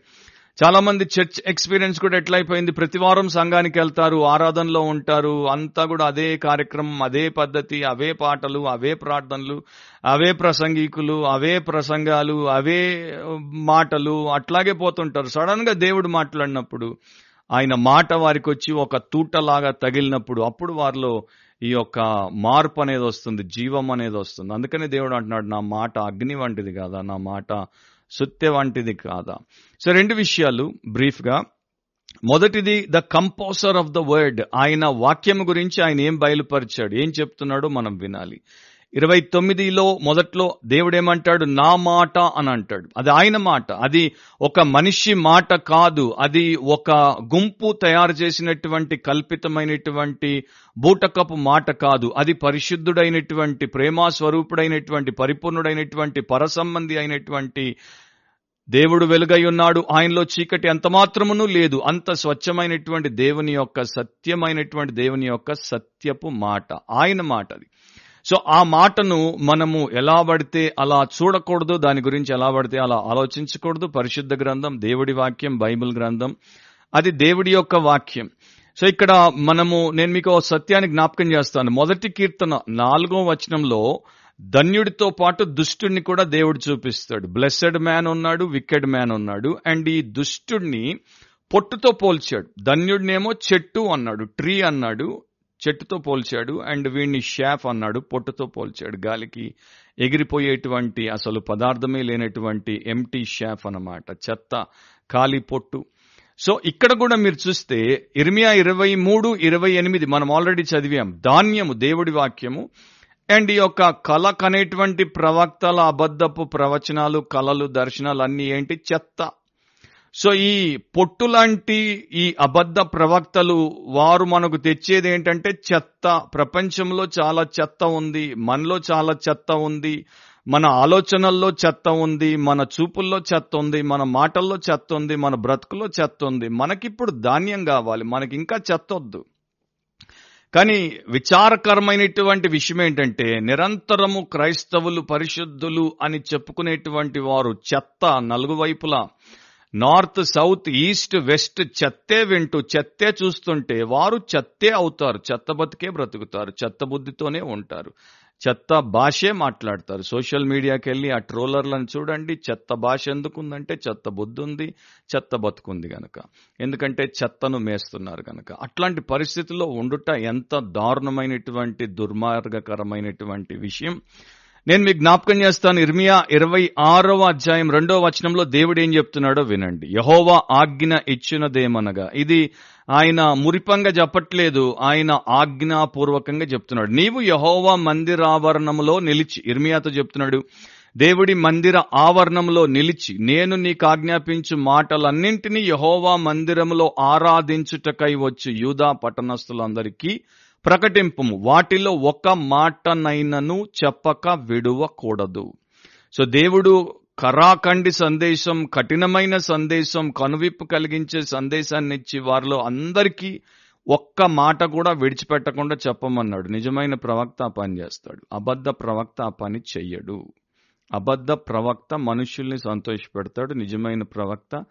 చాలా మంది చర్చ్ ఎక్స్పీరియన్స్ కూడా ఎట్లయిపోయింది? ప్రతి వారం సంఘానికి వెళ్తారు ఆరాధనలో ఉంటారు అంతా కూడా అదే కార్యక్రమం అదే పద్ధతి అవే పాటలు అవే ప్రార్థనలు అవే ప్రసంగికులు అవే ప్రసంగాలు అవే మాటలు అట్లాగే పోతుంటారు. సడన్గా దేవుడు మాట్లాడినప్పుడు ఆయన మాట వారికి వచ్చి ఒక తూటలాగా తగిలినప్పుడు అప్పుడు వారిలో ఈ యొక్క మార్పు అనేది వస్తుంది జీవం అనేది వస్తుంది. అందుకనే దేవుడు అంటున్నాడు నా మాట అగ్ని వంటిది కదా? నా మాట సుత్తె వంటిది కాదా? సో రెండు విషయాలు బ్రీఫ్గా మొదటిది the composer of the word. ఆయన వాక్యం గురించి ఆయన ఏం బయలుపరిచాడు? ఏం చెప్తున్నాడో మనం వినాలి. ఇరవై తొమ్మిదిలో మొదట్లో దేవుడేమంటాడు? నా మాట అని అంటాడు. అది ఆయన మాట. అది ఒక మనిషి మాట కాదు. అది ఒక గుంపు తయారు చేసినటువంటి కల్పితమైనటువంటి బూటకపు మాట కాదు. అది పరిశుద్ధుడైనటువంటి ప్రేమా స్వరూపుడైనటువంటి పరిపూర్ణుడైనటువంటి పరసంబంధి అయినటువంటి దేవుడు వెలుగై ఉన్నాడు. ఆయనలో చీకటి అంత మాత్రమును లేదు. అంత స్వచ్ఛమైనటువంటి దేవుని యొక్క సత్యమైనటువంటి దేవుని యొక్క సత్యపు మాట. ఆయన మాట అది. సో ఆ మాటను మనము ఎలా పడితే అలా చూడకూడదు దాని గురించి ఎలా పడితే అలా ఆలోచించకూడదు. పరిశుద్ధ గ్రంథం దేవుడి వాక్యం బైబిల్ గ్రంథం అది దేవుడి యొక్క వాక్యం. సో ఇక్కడ మనము నేను మీకు సత్యాన్ని జ్ఞాపకం చేస్తాను. మొదటి కీర్తన నాలుగో వచనంలో ధన్యుడితో పాటు దుష్టుడిని కూడా దేవుడు చూపిస్తాడు. బ్లెస్సెడ్ మ్యాన్ ఉన్నాడు వికెడ్ మ్యాన్ ఉన్నాడు అండ్ ఈ దుష్టుడిని పొట్టుతో పోల్చాడు. ధన్యుడినేమో చెట్టు అన్నాడు ట్రీ అన్నాడు చెట్టుతో పోల్చాడు అండ్ వీడిని షాఫ్ అన్నాడు పొట్టుతో పోల్చాడు. గాలికి ఎగిరిపోయేటువంటి అసలు పదార్థమే లేనటువంటి ఎంటీ షాఫ్ అన్నమాట చెత్త ఖాళీ పొట్టు. సో ఇక్కడ కూడా మీరు చూస్తే ఇర్మియా ఇరవై మూడు ఇరవై ఎనిమిది మనం ఆల్రెడీ చదివాం. ధాన్యము దేవుడి వాక్యము. అండ్ ఈ యొక్క కళ కనేటువంటి ప్రవక్తల అబద్ధపు ప్రవచనాలు కళలు దర్శనాలు అన్నీ ఏంటి? చెత్త. సో ఈ పొట్టు లాంటి ఈ అబద్ధ ప్రవక్తలు వారు మనకు తెచ్చేది ఏంటంటే చెత్త. ప్రపంచంలో చాలా చెత్త ఉంది మనలో చాలా చెత్త ఉంది మన ఆలోచనల్లో చెత్త ఉంది మన చూపుల్లో చెత్త ఉంది మన మాటల్లో చెత్త ఉంది మన బ్రతుకులో చెత్త ఉంది. మనకిప్పుడు ధాన్యం కావాలి మనకి ఇంకా చెత్త వద్దు. కానీ విచారకరమైనటువంటి విషయం ఏంటంటే నిరంతరము క్రైస్తవులు పరిశుద్ధులు అని చెప్పుకునేటువంటి వారు చెత్త నలుగు వైపులా నార్త్ సౌత్ ఈస్ట్ వెస్ట్ చెత్తే వింటూ చెత్తే చూస్తుంటే వారు చెత్తే అవుతారు. చెత్త బతికే బ్రతుకుతారు. చెత్త బుద్ధితోనే ఉంటారు. చెత్త భాషే మాట్లాడతారు. సోషల్ మీడియాకి వెళ్ళి ఆ ట్రోలర్లను చూడండి. చెత్త భాష ఎందుకుందంటే చెత్త బుద్ధి ఉంది చెత్త బతుకుంది గనక. ఎందుకంటే చెత్తను మేస్తున్నారు గనక. అట్లాంటి పరిస్థితుల్లో ఉండుట ఎంత దారుణమైనటువంటి దుర్మార్గకరమైనటువంటి విషయం. నేను మీకు జ్ఞాపకం చేస్తాను. ఇర్మియా ఇరవై ఆరవ అధ్యాయం రెండవ వచనంలో దేవుడు ఏం చెప్తున్నాడో వినండి. యహోవా ఆజ్ఞ ఇచ్చినదేమనగా. ఇది ఆయన మురిపంగా చెప్పట్లేదు. ఆయన ఆజ్ఞాపూర్వకంగా చెప్తున్నాడు. నీవు యహోవా మందిరావరణంలో నిలిచి ఇర్మియాతో చెప్తున్నాడు దేవుడి మందిర ఆవరణంలో నిలిచి నేను నీకు ఆజ్ఞాపించు మాటలన్నింటినీ యహోవా మందిరంలో ఆరాధించుటకై వచ్చి యూదా పట్టణస్థులందరికీ ప్రకటింపు వాటిలో ఒక మాటనైనను చెప్పక విడువకూడదు. సో దేవుడు కరాఖండి సందేశం కఠినమైన సందేశం కనువిప్పు కలిగించే సందేశాన్ని ఇచ్చి వారిలో అందరికీ ఒక్క మాట కూడా విడిచిపెట్టకుండా చెప్పమన్నాడు. నిజమైన ప్రవక్త ఆ పని చేస్తాడు అబద్ధ ప్రవక్త ఆ పని చెయ్యడు. అబద్ధ ప్రవక్త మనుషుల్ని సంతోషపెడతాడు. నిజమైన ప్రవక్త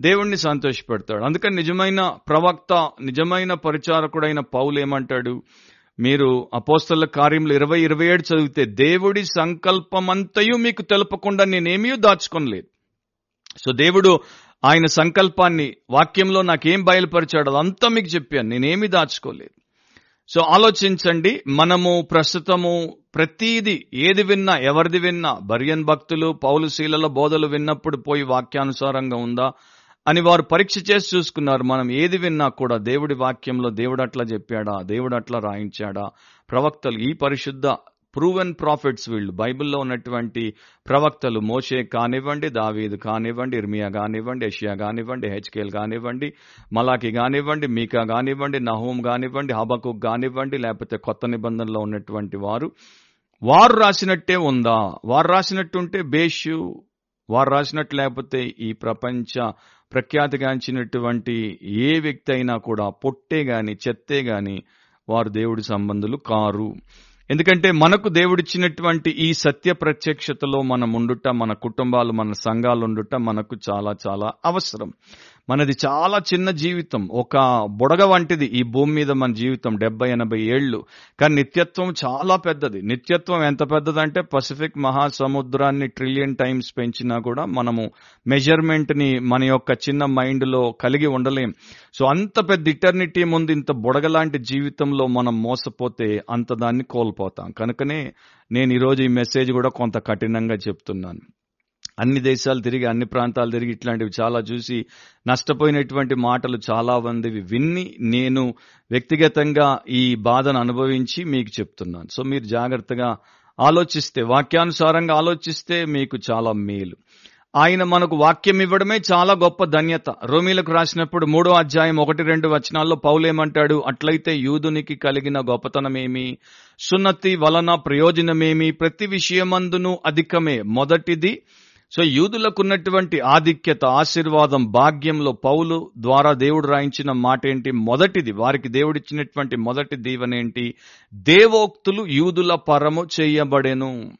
దేవుణ్ణి సంతోషపెడతాడు. అందుకని నిజమైన ప్రవక్త నిజమైన పరిచారకుడైన పౌలు ఏమంటాడు? మీరు అపోస్తల కార్యములు ఇరవై ఇరవై ఏడు చదివితే దేవుడి సంకల్పమంతయు మీకు తెలపకుండా నేనేమీ దాచుకోనలేదు. సో దేవుడు ఆయన సంకల్పాన్ని వాక్యంలో నాకేం బయలుపరిచాడు అదంతా మీకు చెప్పాను. నేనేమీ దాచుకోలేదు. సో ఆలోచించండి మనము ప్రస్తుతము ప్రతీది ఏది విన్నా ఎవరిది విన్నా బరియన్ భక్తులు పౌలు శీలల బోధలు విన్నప్పుడు పోయి వాక్యానుసారంగా ఉందా? అని వారు పరీక్ష చేసి చూసుకున్నారు. మనం ఏది విన్నా కూడా దేవుడి వాక్యంలో దేవుడు అట్లా చెప్పాడా? దేవుడు అట్లా రాయించాడా? ప్రవక్తలు ఈ పరిశుద్ధ ప్రూవెన్ ప్రాఫిట్స్ వీళ్ళు. బైబిల్లో ఉన్నటువంటి ప్రవక్తలు మోషే కానివ్వండి దావీదు కానివ్వండి ఇర్మియా కానివ్వండి ఏషియా కానివ్వండి హెచ్కేల్ కానివ్వండి మలాకి కానివ్వండి మీకా కానివ్వండి నహోం కానివ్వండి హబకు కానివ్వండి లేకపోతే కొత్త నిబంధనలో ఉన్నటువంటి వారు. వారు రాసినట్టే ఉందా? వారు రాసినట్టుంటే బేషు. వారు రాసినట్టు లేకపోతే ఈ ప్రపంచ ప్రఖ్యాతిగాంచినటువంటి ఏ వ్యక్తి అయినా కూడా పొట్టే గాని చెత్తే గాని వారు దేవుడి సంబంధులు కారు. ఎందుకంటే మనకు దేవుడిచ్చినటువంటి ఈ సత్య ప్రత్యక్షతలో మనం ఉండుట మన కుటుంబాలు మన సంఘాలు ఉండుట మనకు చాలా చాలా అవసరం. మనది చాలా చిన్న జీవితం. ఒక బుడగ వంటిది ఈ భూమి మీద మన జీవితం డెబ్బై ఎనభై ఏళ్ళు. కానీ నిత్యత్వం చాలా పెద్దది. నిత్యత్వం ఎంత పెద్దదంటే పసిఫిక్ మహాసముద్రాన్ని ట్రిలియన్ టైమ్స్ పెంచినా కూడా మనము మెజర్మెంట్ని మన యొక్క చిన్న మైండ్లో కలిగి ఉండలేం. సో అంత పెద్ద ఇటర్నిటీ ముందు ఇంత బుడగలాంటి జీవితంలో మనం మోసపోతే అంత దాన్ని కోల్పోతాం. కనుకనే నేను ఈరోజు ఈ మెసేజ్ కూడా కొంత కఠినంగా చెప్తున్నాను. అన్ని దేశాలు తిరిగి అన్ని ప్రాంతాలు తిరిగి ఇట్లాంటివి చాలా చూసి నష్టపోయినటువంటి మాటలు చాలా మందివి విన్ని నేను వ్యక్తిగతంగా ఈ బాధను అనుభవించి మీకు చెప్తున్నాను. సో మీరు జాగ్రత్తగా ఆలోచిస్తే వాక్యానుసారంగా ఆలోచిస్తే మీకు చాలా మేలు. ఆయన మనకు వాక్యం ఇవ్వడమే చాలా గొప్ప ధన్యత. రోమిలకు రాసినప్పుడు మూడో అధ్యాయం ఒకటి రెండు వచనాల్లో పౌలేమంటాడు అట్లయితే యూదునికి కలిగిన గొప్పతనమేమి? సున్నతి వలన ప్రయోజనమేమి? ప్రతి విషయమందును అధికమే. మొదటిది సో యూదులకున్నటువంటి ఆధిక్యత ఆశీర్వాదం భాగ్యంలో పౌలు ద్వారా దేవుడు రాయించిన మాట ఏంటి మొదటిది వారికి దేవుడిచ్చినటువంటి మొదటి దీవనేంటి? దేవోక్తులు యూదుల పరము చేయబడెను.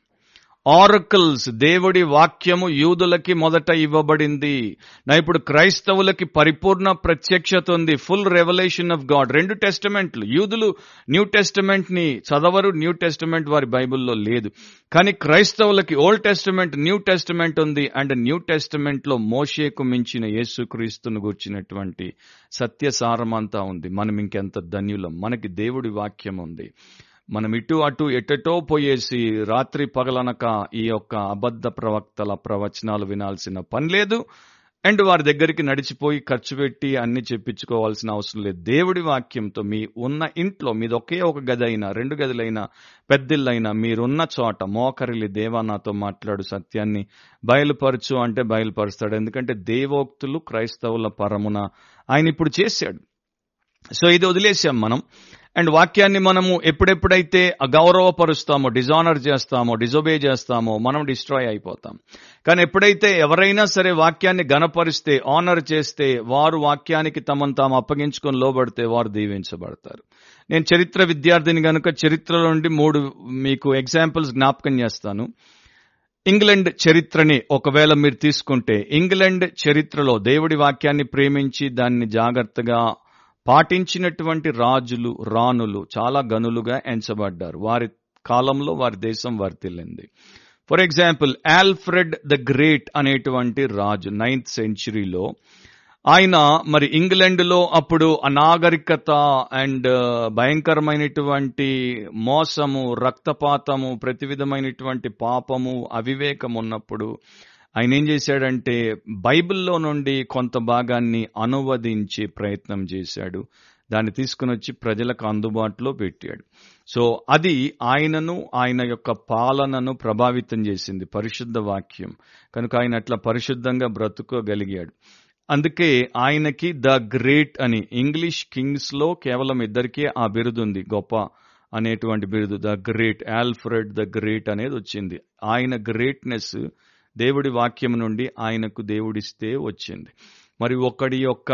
ఆరకల్స్ దేవుడి వాక్యము యూదులకి మొదట ఇవ్వబడింది. నా ఇప్పుడు క్రైస్తవులకి పరిపూర్ణ ప్రత్యక్షత ఉంది. ఫుల్ రెవల్యూషన్ ఆఫ్ గాడ్ రెండు టెస్టమెంట్లు యూదులు న్యూ టెస్టమెంట్ని చదవరు. న్యూ టెస్టమెంట్ వారి బైబిల్లో లేదు. కానీ క్రైస్తవులకి ఓల్డ్ టెస్టమెంట్ న్యూ టెస్టమెంట్ ఉంది అండ్ న్యూ టెస్టమెంట్లో మోషేకు మించిన యేసుక్రీస్తును గుర్చినటువంటి సత్యసారమంతా ఉంది. మనం ఇంకెంత ధన్యులం. మనకి దేవుడి వాక్యం ఉంది. మనం ఇటు అటు ఎటటో పోయేసి రాత్రి పగలనక ఈ యొక్క అబద్ధ ప్రవక్తల ప్రవచనాలు వినాల్సిన పని లేదు. అండ్ వారి దగ్గరికి నడిచిపోయి ఖర్చు పెట్టి అన్ని చెప్పించుకోవాల్సిన అవసరం లేదు. దేవుడి వాక్యంతో మీ ఉన్న ఇంట్లో మీది ఒకే ఒక గది అయినా రెండు గదులైనా పెద్దిళ్ళైనా మీరున్న చోట మోకరిలి దేవా నాతో మాట్లాడు సత్యాన్ని బయలుపరచు అంటే బయలుపరుస్తాడు. ఎందుకంటే దేవోక్తులు క్రైస్తవుల పరమున ఆయన ఇప్పుడు చేశాడు. సో ఇది వదిలేసాం మనం. అండ్ వాక్యాన్ని మనము ఎప్పుడెప్పుడైతే అగౌరవపరుస్తామో డిజానర్ చేస్తామో డిజొబే చేస్తామో మనం డిస్ట్రాయ్ అయిపోతాం. కానీ ఎప్పుడైతే ఎవరైనా సరే వాక్యాన్ని గనపరిస్తే ఆనర్ చేస్తే వారు వాక్యానికి తమను తాము అప్పగించుకొని లోబడితే వారు దీవించబడతారు. నేను చరిత్ర విద్యార్థిని గనుక చరిత్ర నుండి మూడు మీకు ఎగ్జాంపుల్స్ జ్ఞాపకం చేస్తాను. ఇంగ్లాండ్ చరిత్రని ఒకవేళ మీరు తీసుకుంటే ఇంగ్లాండ్ చరిత్రలో దేవుడి వాక్యాన్ని ప్రేమించి దాన్ని జాగ్రత్తగా పాటించినటువంటి రాజులు రాణులు చాలా గనులుగా ఎంచబడ్డారు. వారి కాలంలో వారి దేశం వర్తిల్లింది. For example Alfred the great అనేటువంటి రాజు నైన్త్ సెంచరీలో ఆయన మరి ఇంగ్లాండ్లో అప్పుడు అనాగరికత అండ్ భయంకరమైనటువంటి మోసము రక్తపాతము ప్రతి విధమైనటువంటి పాపము అవివేకం ఉన్నప్పుడు ఆయన ఏం చేశాడంటే బైబిల్లో నుండి కొంత భాగాన్ని అనువదించే ప్రయత్నం చేశాడు. దాన్ని తీసుకుని వచ్చి ప్రజలకు అందుబాటులో పెట్టాడు. సో అది ఆయనను ఆయన యొక్క పాలనను ప్రభావితం చేసింది. పరిశుద్ధ వాక్యం. కనుక ఆయన అట్లా పరిశుద్ధంగా బ్రతుకోగలిగాడు. అందుకే ఆయనకి ద గ్రేట్ అని ఇంగ్లీష్ కింగ్స్లో కేవలం ఇద్దరికే ఆ బిరుదు ఉంది. గొప్ప అనేటువంటి బిరుదు. The great. Alfred the great అనేది వచ్చింది. ఆయన గ్రేట్నెస్ దేవుడి వాక్యం నుండి ఆయనకు దేవుడిస్తే వచ్చింది. మరి ఒకడి యొక్క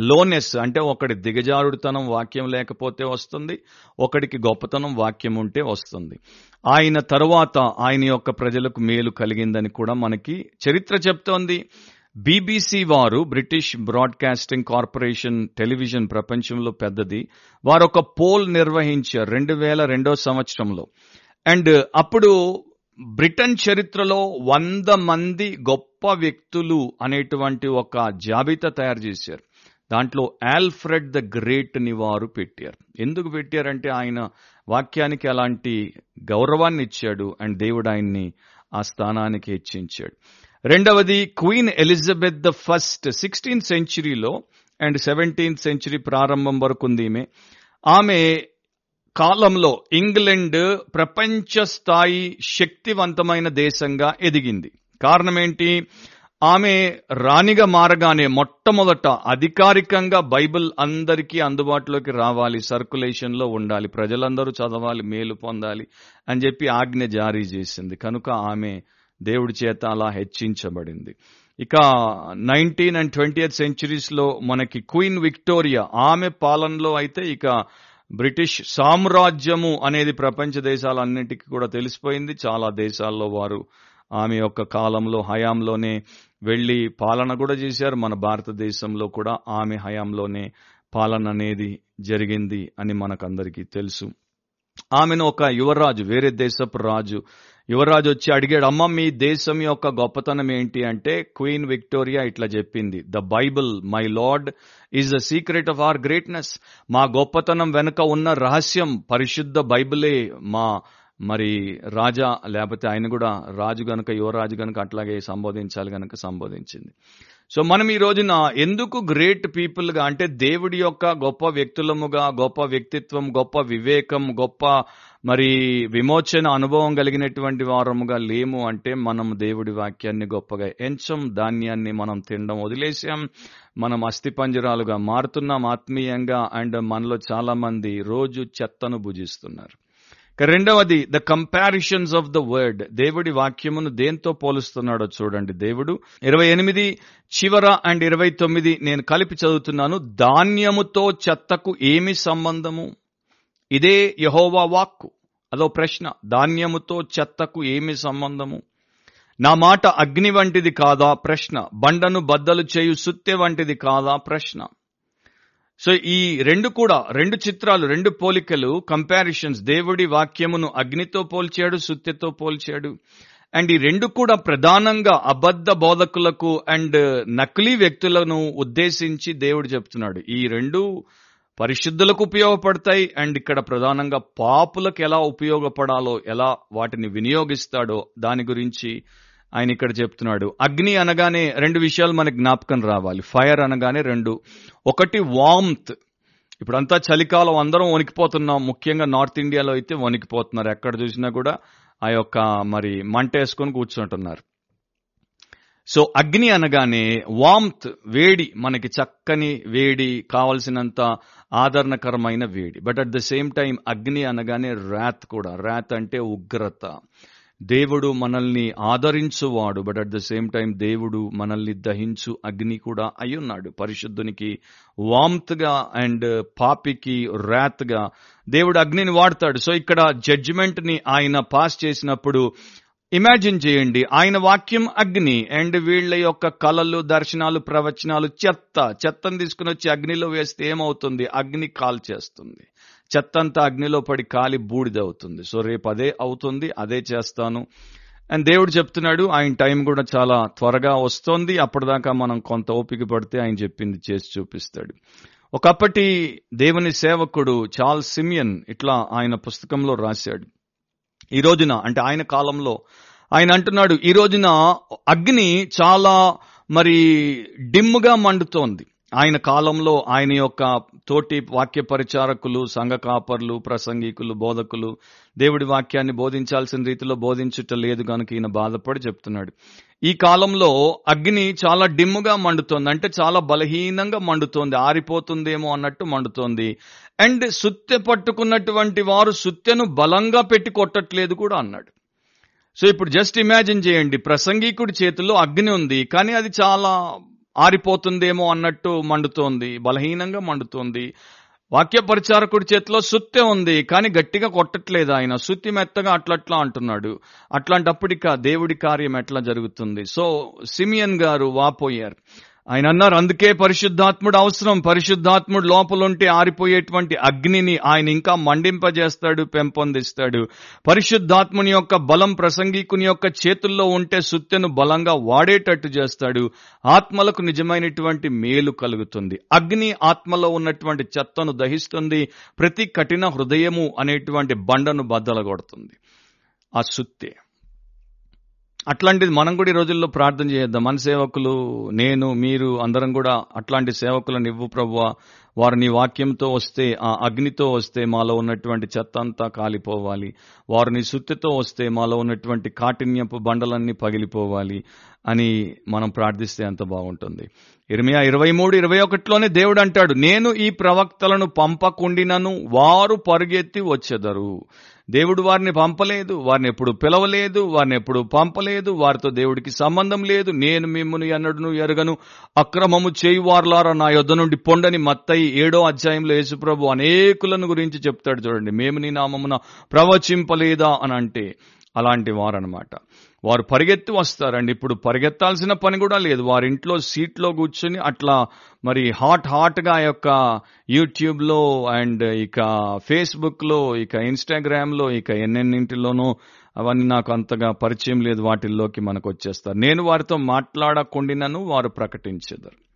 లోనెస్ అంటే ఒకడి దిగజారుడుతనం వాక్యం లేకపోతే వస్తుంది ఒకడికి గొప్పతనం వాక్యం ఉంటే వస్తుంది. ఆయన తరువాత ఆయన యొక్క ప్రజలకు మేలు కలిగిందని కూడా మనకి చరిత్ర చెప్తోంది. బీబీసీ వారు బ్రిటిష్ బ్రాడ్కాస్టింగ్ కార్పొరేషన్ టెలివిజన్ ప్రపంచంలో పెద్దది. వారు ఒక పోల్ నిర్వహించారు రెండు వేల రెండో సంవత్సరంలో. అండ్ అప్పుడు బ్రిటన్ చరిత్రలో వంద మంది గొప్ప వ్యక్తులు అనేటువంటి ఒక జాబితా తయారు చేశారు. దాంట్లో ఆల్ఫ్రెడ్ ద గ్రేట్ని వారు పెట్టారు. ఎందుకు పెట్టారంటే ఆయన వాక్యానికి అలాంటి గౌరవాన్ని ఇచ్చాడు అండ్ దేవుడు ఆయన్ని ఆ స్థానానికి హెచ్చించాడు. రెండవది queen Elizabeth the first sixteenth సెంచరీలో and seventeenth century ప్రారంభం వరకు ఉంది ఈమె. ఆమె కాలంలో ఇంగ్లండ్ ప్రపంచ స్థాయి శక్తివంతమైన దేశంగా ఎదిగింది. కారణం ఏంటి ఆమె రాణిగా మారగానే మొట్టమొదట అధికారికంగా బైబిల్ అందరికీ అందుబాటులోకి రావాలి సర్కులేషన్లో ఉండాలి ప్రజలందరూ చదవాలి మేలు పొందాలి అని చెప్పి ఆజ్ఞ జారీ చేసింది. కనుక ఆమె దేవుడి చేత అలా హెచ్చించబడింది. ఇక నైన్టీన్ అండ్ ట్వంటీ ఎయిత్లో మనకి క్వీన్ విక్టోరియా ఆమె పాలనలో అయితే ఇక బ్రిటిష్ సామ్రాజ్యము అనేది ప్రపంచ దేశాలన్నిటికీ కూడా తెలిసిపోయింది. చాలా దేశాల్లో వారు ఆమె యొక్క కాలంలో హయాంలోనే వెళ్ళి పాలన కూడా చేశారు. మన భారతదేశంలో కూడా ఆమె హయాంలోనే పాలన అనేది జరిగింది అని మనకందరికీ తెలుసు. ఆమెను ఒక యువరాజు వేరే దేశపు రాజు యువరాజు వచ్చి అడిగాడు అమ్మ మీ దేశం యొక్క గొప్పతనం ఏంటి? అంటే క్వీన్ విక్టోరియా ఇట్లా చెప్పింది the Bible my Lord is the secret of our greatness. మా గొప్పతనం వెనుక ఉన్న రహస్యం పరిశుద్ధ బైబిలే మా మరి రాజా లేకపోతే ఆయన కూడా రాజు గనుక యువరాజు గనుక అట్లాగే సంబోధించాలి గనుక సంబోధించింది. సో మనం ఈ రోజున ఎందుకు గ్రేట్ పీపుల్గా అంటే దేవుడి యొక్క గొప్ప వ్యక్తులముగా గొప్ప వ్యక్తిత్వం గొప్ప వివేకం గొప్ప మరి విమోచన అనుభవం కలిగినటువంటి వారముగా లేము అంటే మనం దేవుడి వాక్యాన్ని గొప్పగా ఎంచం ధాన్యాన్ని మనం తినడం వదిలేసాం మనం అస్థిపంజరాలుగా మారుతున్నాం ఆత్మీయంగా అండ్ మనలో చాలా మంది రోజు చెత్తను భుజిస్తున్నారు. రెండవది the comparisons of the word దేవుడి వాక్యమును దేంతో పోలుస్తున్నాడో చూడండి దేవుడు. ఇరవై ఎనిమిది చివర అండ్ ఇరవై తొమ్మిది నేను కలిపి చదువుతున్నాను ధాన్యముతో చెత్తకు ఏమి సంబంధము? ఇదే యహోవా వాక్కు. అదో ప్రశ్న ధాన్యముతో చెత్తకు ఏమి సంబంధము? నా మాట అగ్ని వంటిది కాదా? ప్రశ్న బండను బద్దలు చేయు సుత్తె వంటిది కాదా? ప్రశ్న. సో ఈ రెండు కూడా రెండు చిత్రాలు రెండు పోలికలు కంపారిషన్స్ దేవుడి వాక్యమును అగ్నితో పోల్చాడు సుత్తెతో పోల్చాడు. అండ్ ఈ రెండు కూడా ప్రధానంగా అబద్ధ బోధకులకు అండ్ నకిలీ వ్యక్తులను ఉద్దేశించి దేవుడు చెప్తున్నాడు. ఈ రెండు పరిశుద్ధులకు ఉపయోగపడతాయి అండ్ ఇక్కడ ప్రధానంగా పాపులకు ఎలా ఉపయోగపడాలో ఎలా వాటిని వినియోగిస్తాడో దాని గురించి ఆయన ఇక్కడ చెప్తున్నాడు. అగ్ని అనగానే రెండు విషయాలు మనకు జ్ఞాపకం రావాలి. ఫైర్ అనగానే రెండు. ఒకటి వామ్త్. ఇప్పుడంతా చలికాలం అందరం వణికిపోతున్నాం. ముఖ్యంగా నార్త్ ఇండియాలో అయితే వణికిపోతున్నారు. ఎక్కడ చూసినా కూడా ఆ యొక్క మరి మంట వేసుకొని కూర్చుంటున్నారు. సో అగ్ని అనగానే వామ్త్ వేడి మనకి చక్కని వేడి కావలసినంత ఆదరణకరమైన వేడి. But at the same time అగ్ని అనగానే ర్యాత్ కూడా. ర్యాత్ అంటే ఉగ్రత. దేవుడు మనల్ని ఆదరించువాడు. But at the same time దేవుడు మనల్ని దహించు అగ్ని కూడా అయ్యున్నాడు పరిశుద్ధునికి వామ్త్గా అండ్ పాపికి ర్యాత్గా దేవుడు అగ్నిని వాడతాడు. సో ఇక్కడ జడ్జిమెంట్ని ఆయన పాస్ చేసినప్పుడు ఇమాజిన్ చేయండి. ఆయన వాక్యం అగ్ని అండ్ వీళ్ళ యొక్క కళలు దర్శనాలు ప్రవచనాలు చెత్త. చెత్తను తీసుకుని వచ్చి అగ్నిలో వేస్తే ఏమవుతుంది? అగ్ని కాల్ చేస్తుంది. చెత్త అంతా అగ్నిలో పడి కాలి బూడిదవుతుంది. సో రేపు అదే అవుతుంది అదే చేస్తాను. అండ్ దేవుడు చెప్తున్నాడు ఆయన టైం కూడా చాలా త్వరగా వస్తోంది. అప్పటిదాకా మనం కొంత ఓపిక పడితే ఆయన చెప్పింది చేసి చూపిస్తాడు. ఒకప్పటి దేవుని సేవకుడు చార్ల్స్ సిమియన్ ఇట్లా ఆయన పుస్తకంలో రాశాడు. ఈ రోజున అంటే ఆయన కాలంలో. ఆయన అంటున్నాడు ఈ రోజున అగ్ని చాలా మరి డిమ్గా మండుతోంది. ఆయన కాలంలో ఆయన యొక్క తోటి వాక్య పరిచారకులు సంఘ కాపర్లు ప్రసంగికులు బోధకులు దేవుడి వాక్యాన్ని బోధించాల్సిన రీతిలో బోధించుట లేదు కనుక ఈయన బాధపడి చెప్తున్నాడు. ఈ కాలంలో అగ్ని చాలా డిమ్ముగా మండుతోంది అంటే చాలా బలహీనంగా మండుతోంది ఆరిపోతుందేమో అన్నట్టు మండుతోంది. అండ్ సుత్తె పట్టుకున్నటువంటి వారు సుత్తెను బలంగా పెట్టి కొట్టట్లేదు కూడా అన్నాడు. సో ఇప్పుడు జస్ట్ ఇమాజిన్ చేయండి ప్రసంగికుడి చేతిలో అగ్ని ఉంది కానీ అది చాలా ఆరిపోతుందేమో అన్నట్టు మండుతోంది బలహీనంగా మండుతోంది. వాక్య పరిచారకుడి చేతిలో సుత్తె ఉంది కానీ గట్టిగా కొట్టట్లేదు ఆయన. సుత్తి మెత్తగా అట్లట్లా అంటున్నాడు. అట్లాంటప్పుడు ఇక దేవుడి కార్యం ఎట్లా జరుగుతుంది? సో సిమియన్ గారు వాపోయారు. ఆయన అన్నారు అందుకే పరిశుద్ధాత్ముడు అవసరం. పరిశుద్ధాత్ముడు లోపలుంటే ఆరిపోయేటువంటి అగ్నిని ఆయన ఇంకా మండింపజేస్తాడు పెంపొందిస్తాడు. పరిశుద్ధాత్ముని యొక్క బలం ప్రసంగికుని యొక్క చేతుల్లో ఉంటే సుత్తెను బలంగా వాడేటట్టు చేస్తాడు. ఆత్మలకు నిజమైనటువంటి మేలు కలుగుతుంది. అగ్ని ఆత్మలో ఉన్నటువంటి చెత్తను దహిస్తుంది. ప్రతి కఠిన హృదయము అనేటువంటి బండను బద్దలగొడుతుంది. ఆ సుత్తే అట్లాంటిది మనం కూడా ఈ రోజుల్లో ప్రార్థన చేద్దాం మన సేవకులు నేను మీరు అందరం కూడా అట్లాంటి సేవకులను ఇవ్వు ప్రభువ. వారు నీ వాక్యంతో వస్తే ఆ అగ్నితో వస్తే మాలో ఉన్నటువంటి చెత్త అంతా కాలిపోవాలి. వారు నీ సుత్తితో వస్తే మాలో ఉన్నటువంటి కాఠిన్యపు బండలన్నీ పగిలిపోవాలి అని మనం ప్రార్థిస్తే ఎంత బాగుంటుంది. ఇరవై ఇరవై మూడు ఇరవై ఒకటిలోనే దేవుడు అంటాడు నేను ఈ ప్రవక్తలను పంపకుండినను వారు పరుగెత్తి వచ్చెదరు. దేవుడు వారిని పంపలేదు వారిని ఎప్పుడు పిలవలేదు వారిని ఎప్పుడు పంపలేదు వారితో దేవుడికి సంబంధం లేదు. నేను మిమ్మల్ని ఎన్నడును ఎరగను. అక్రమము చేయువారులారా నా యొద్ద నుండి పొండని మత్తయి ఏడో అధ్యాయంలో యేసుప్రభు అనేకులను గురించి చెప్తాడు చూడండి. మేము నీ నామమున ప్రవచింపలేదా అని అంటే అలాంటి వారనమాట వారు పరిగెత్తి వస్తారండి. ఇప్పుడు పరిగెత్తాల్సిన పని కూడా లేదు. వారి ఇంట్లో సీట్లో కూర్చొని అట్లా మరి హాట్ హాట్గా యొక్క యూట్యూబ్లో అండ్ ఇక ఫేస్బుక్లో ఇక ఇన్స్టాగ్రామ్లో ఇక ఎన్నెన్నింటిలోనూ అవన్నీ నాకు అంతగా పరిచయం లేదు. వాటిల్లోకి మనకు వచ్చేస్తారు నేను వారితో మాట్లాడకుండినను వారు ప్రకటించేదారు.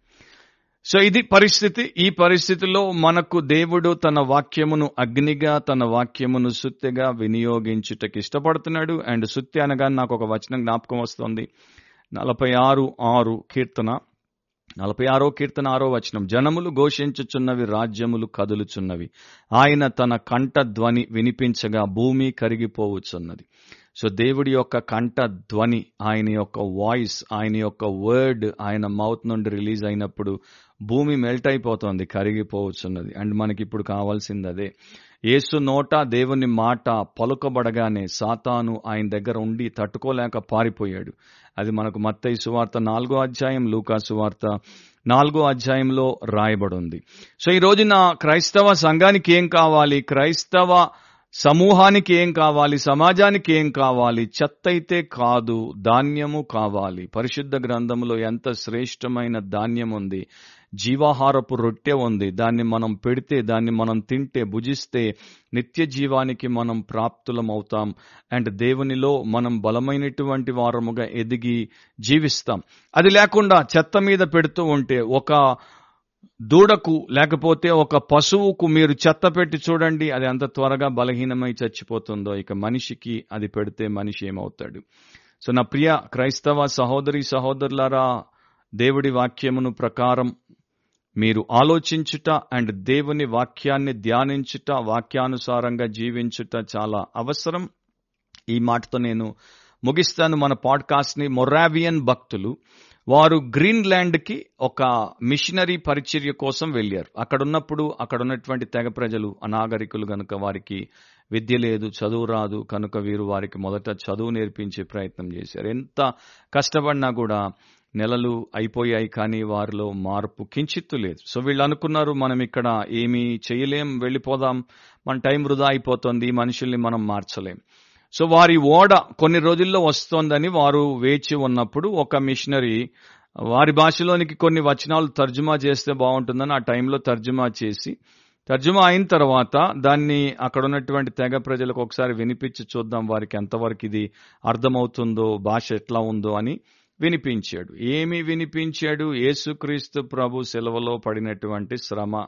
సో ఇది పరిస్థితి. ఈ పరిస్థితిలో మనకు దేవుడు తన వాక్యమును అగ్నిగా తన వాక్యమును సుత్తిగా వినియోగించుటకి ఇష్టపడుతున్నాడు. అండ్ సుత్తి అనగా నాకు ఒక వచనం జ్ఞాపకం వస్తుంది. నలభై ఆరు ఆరు కీర్తన. నలభై ఆరో కీర్తన ఆరో వచనం. జనములు ఘోషించుచున్నవి రాజ్యములు కదులుచున్నవి. ఆయన తన కంఠ ధ్వని వినిపించగా భూమి కరిగిపోవచ్చున్నది సో దేవుడి యొక్క కంఠ ధ్వని ఆయన యొక్క వాయిస్ ఆయన యొక్క వర్డ్ ఆయన మౌత్ నుండి రిలీజ్ అయినప్పుడు భూమి మెల్ట్ అయిపోతుంది కరిగిపోవచ్చున్నది. అండ్ మనకి ఇప్పుడు కావాల్సింది అదే. యేసు నోట దేవుని మాట పలుకబడగానే సాతాను ఆయన దగ్గర ఉండి తట్టుకోలేక పారిపోయాడు. అది మనకు మత్తయి సువార్త నాలుగో అధ్యాయం లూకా సువార్త నాలుగో అధ్యాయంలో రాయబడి ఉంది సో ఈ రోజున క్రైస్తవ సంఘానికి ఏం కావాలి? క్రైస్తవ సమూహానికి ఏం కావాలి? సమాజానికి ఏం కావాలి? చెత్త అయితే కాదు ధాన్యము కావాలి. పరిశుద్ధ గ్రంథంలో ఎంత శ్రేష్టమైన ధాన్యం ఉంది. జీవాహారపు రొట్టె ఉంది. దాన్ని మనం పెడితే దాన్ని మనం తింటే భుజిస్తే నిత్య జీవానికి మనం ప్రాప్తులం అవుతాం. అండ్ దేవునిలో మనం బలమైనటువంటి వారముగా ఎదిగి జీవిస్తాం. అది లేకుండా చెత్త మీద పెడుతూ ఉంటే ఒక దూడకు లేకపోతే ఒక పశువుకు మీరు చెత్త పెట్టి చూడండి అది అంత త్వరగా బలహీనమై చచ్చిపోతుందో. ఇక మనిషికి అది పెడితే మనిషి ఏమవుతాడు? సో నా ప్రియ క్రైస్తవ సహోదరి సహోదరులారా దేవుడి వాక్యమును ప్రకారం మీరు ఆలోచించుట అండ్ దేవుని వాక్యాన్ని ధ్యానించుట వాక్యానుసారంగా జీవించుట చాలా అవసరం. ఈ మాటతో నేను ముగిస్తాను. మన పాడ్కాస్ట్ని మొరావియన్ భక్తులు వారు గ్రీన్లాండ్కి ఒక మిషనరీ పరిచర్య కోసం వెళ్ళారు. అక్కడున్నప్పుడు అక్కడున్నటువంటి అక్కడ ఉన్నటువంటి తెగ ప్రజలు అనాగరికులు గనుక వారికి విద్య లేదు చదువు రాదు కనుక వీరు వారికి మొదట చదువు నేర్పించే ప్రయత్నం చేశారు. ఎంత కష్టపడినా కూడా నెలలు అయిపోయాయి కానీ వారిలో మార్పు కించిత్తు లేదు. సో వీళ్ళు అనుకున్నారు మనం ఇక్కడ ఏమీ చేయలేం వెళ్ళిపోదాం మన టైం వృధా అయిపోతుంది మనుషుల్ని మనం మార్చలేం. సో వారి ఓడ కొన్ని రోజుల్లో వస్తోందని వారు వేచి ఉన్నప్పుడు ఒక మిషనరీ వారి భాషలోనికి కొన్ని వచనాలు తర్జుమా చేస్తే బాగుంటుందని ఆ టైంలో తర్జుమా చేసి తర్జుమా అయిన తర్వాత దాన్ని అక్కడ ఉన్నటువంటి తెగ ప్రజలకు ఒకసారి వినిపించి చూద్దాం వారికి ఎంతవరకు ఇది అర్థమవుతుందో భాష ఎట్లా ఉందో అని వినిపించాడు. ఏమి వినిపించాడు? యేసుక్రీస్తు ప్రభు సెలవులో పడినటువంటి శ్రమ.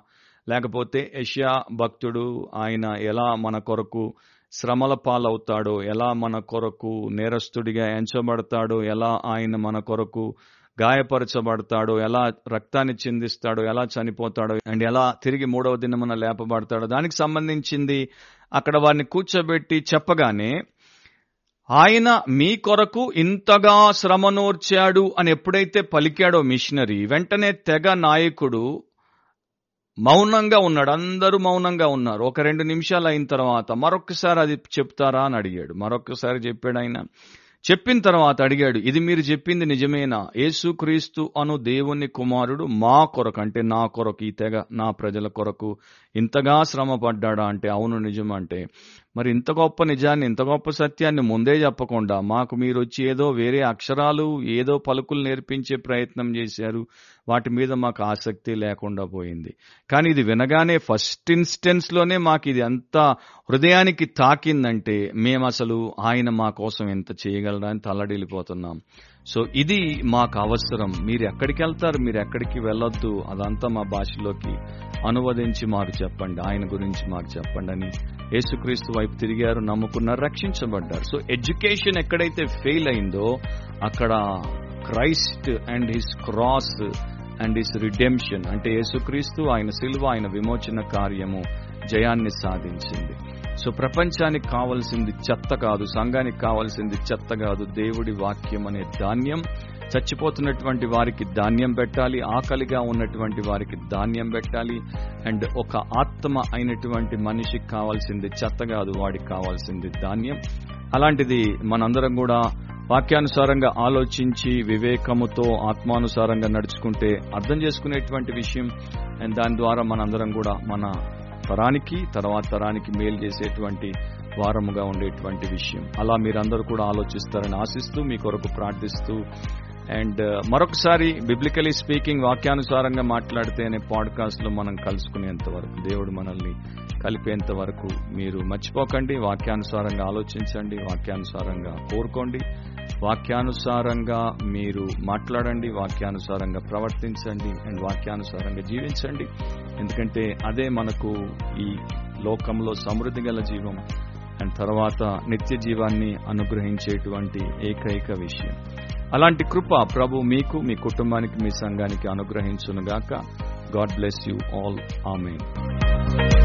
లేకపోతే యష్యా భక్తుడు ఆయన ఎలా మన కొరకు శ్రమల పాలవుతాడో ఎలా మన కొరకు నేరస్తుడిగా ఎంచబడతాడో ఎలా ఆయన మన కొరకు గాయపరచబడతాడో ఎలా రక్తాన్ని చిందిస్తాడో ఎలా చనిపోతాడో అండ్ ఎలా తిరిగి మూడవ దినమున లేపబడతాడో దానికి సంబంధించింది అక్కడ వారిని కూర్చోబెట్టి చెప్పగానే ఆయన మీ కొరకు ఇంతగా శ్రమనోర్చాడు అని ఎప్పుడైతే పలికాడో మిషనరీ వెంటనే తెగ నాయకుడు మౌనంగా ఉన్నాడు. అందరూ మౌనంగా ఉన్నారు. ఒక రెండు నిమిషాలు అయిన తర్వాత మరొకసారి అది చెప్తారా అని అడిగాడు. మరొకసారి చెప్పాడు ఆయన. చెప్పిన తర్వాత అడిగాడు ఇది మీరు చెప్పింది నిజమేనా? యేసుక్రీస్తు అను దేవుని కుమారుడు మా కొరకు అంటే నా కొరకు ఈ తెగ నా ప్రజల కొరకు ఇంతగా శ్రమ పడ్డాడా అంటే అవును నిజం అంటే మరి ఇంత గొప్ప నిజాన్ని ఇంత గొప్ప సత్యాన్ని ముందే చెప్పకుండా మాకు మీరు వచ్చి ఏదో వేరే అక్షరాలు ఏదో పలుకులు నేర్పించే ప్రయత్నం చేశారు. వాటి మీద మాకు ఆసక్తి లేకుండా పోయింది. కానీ ఇది వినగానే ఫస్ట్ ఇన్స్టెన్స్లోనే మాకు ఇది ఎంత హృదయానికి తాకిందంటే మేము అసలు ఆయన మా కోసం ఎంత చేయగలరా అని తల్లడిల్లిపోతున్నాం. సో ఇది మాకు అవసరం. మీరు ఎక్కడికి వెళ్తారు మీరు ఎక్కడికి వెళ్ళొద్దు అదంతా మా భాషలోకి అనువదించి మాకు చెప్పండి ఆయన గురించి మాకు చెప్పండి అని యేసుక్రీస్తు వైపు తిరిగారు నమ్ముకున్నారు రక్షించబడ్డారు. సో ఎడ్యుకేషన్ ఎక్కడైతే ఫెయిల్ అయిందో అక్కడ Christ and his cross and his redemption అంటే యేసుక్రీస్తు ఆయన సిల్వ ఆయన విమోచన కార్యము జయాన్ని సాధించింది. సో ప్రపంచానికి కావలసింది చెత్త కాదు సంఘానికి కావాల్సింది చెత్త కాదు దేవుడి వాక్యం అనే ధాన్యం. చచ్చిపోతున్నటువంటి వారికి ధాన్యం పెట్టాలి ఆకలిగా ఉన్నటువంటి వారికి ధాన్యం పెట్టాలి. అండ్ ఒక ఆత్మ అయినటువంటి మనిషికి కావాల్సింది చెత్త కాదు వాడికి కావాల్సింది ధాన్యం. అలాంటిది మనందరం కూడా వాక్యానుసారంగా ఆలోచించి వివేకముతో ఆత్మానుసారంగా నడుచుకుంటే అర్థం చేసుకునేటువంటి విషయం. అండ్ దాని ద్వారా మనందరం కూడా మన తరానికి తర్వాత తరానికి మేలు చేసేటువంటి వారముగా ఉండేటువంటి విషయం. అలా మీరందరూ కూడా ఆలోచిస్తారని ఆశిస్తూ మీ కొరకు ప్రార్థిస్తూ అండ్ uh, మరొకసారి బిబ్లికలీ స్పీకింగ్ వాక్యానుసారంగా మాట్లాడితే అనే పాడ్కాస్ట్లో మనం కలుసుకునేంత వరకు దేవుడు మనల్ని కలిపేంత వరకు మీరు మర్చిపోకండి. వాక్యానుసారంగా ఆలోచించండి. వాక్యానుసారంగా కోరుకోండి. వాక్యానుసారంగా మీరు మాట్లాడండి వాక్యానుసారంగా ప్రవర్తించండి అండ్ వాక్యానుసారంగా జీవించండి. ఎందుకంటే అదే మనకు ఈ లోకంలో సమృద్ధి గల జీవం అండ్ తర్వాత నిత్య జీవాన్ని అనుగ్రహించేటువంటి ఏకైక విషయం. అలాంటి కృప ప్రభు మీకు మీ కుటుంబానికి మీ సంఘానికి అనుగ్రహించునుగాక. God bless you all. Amen.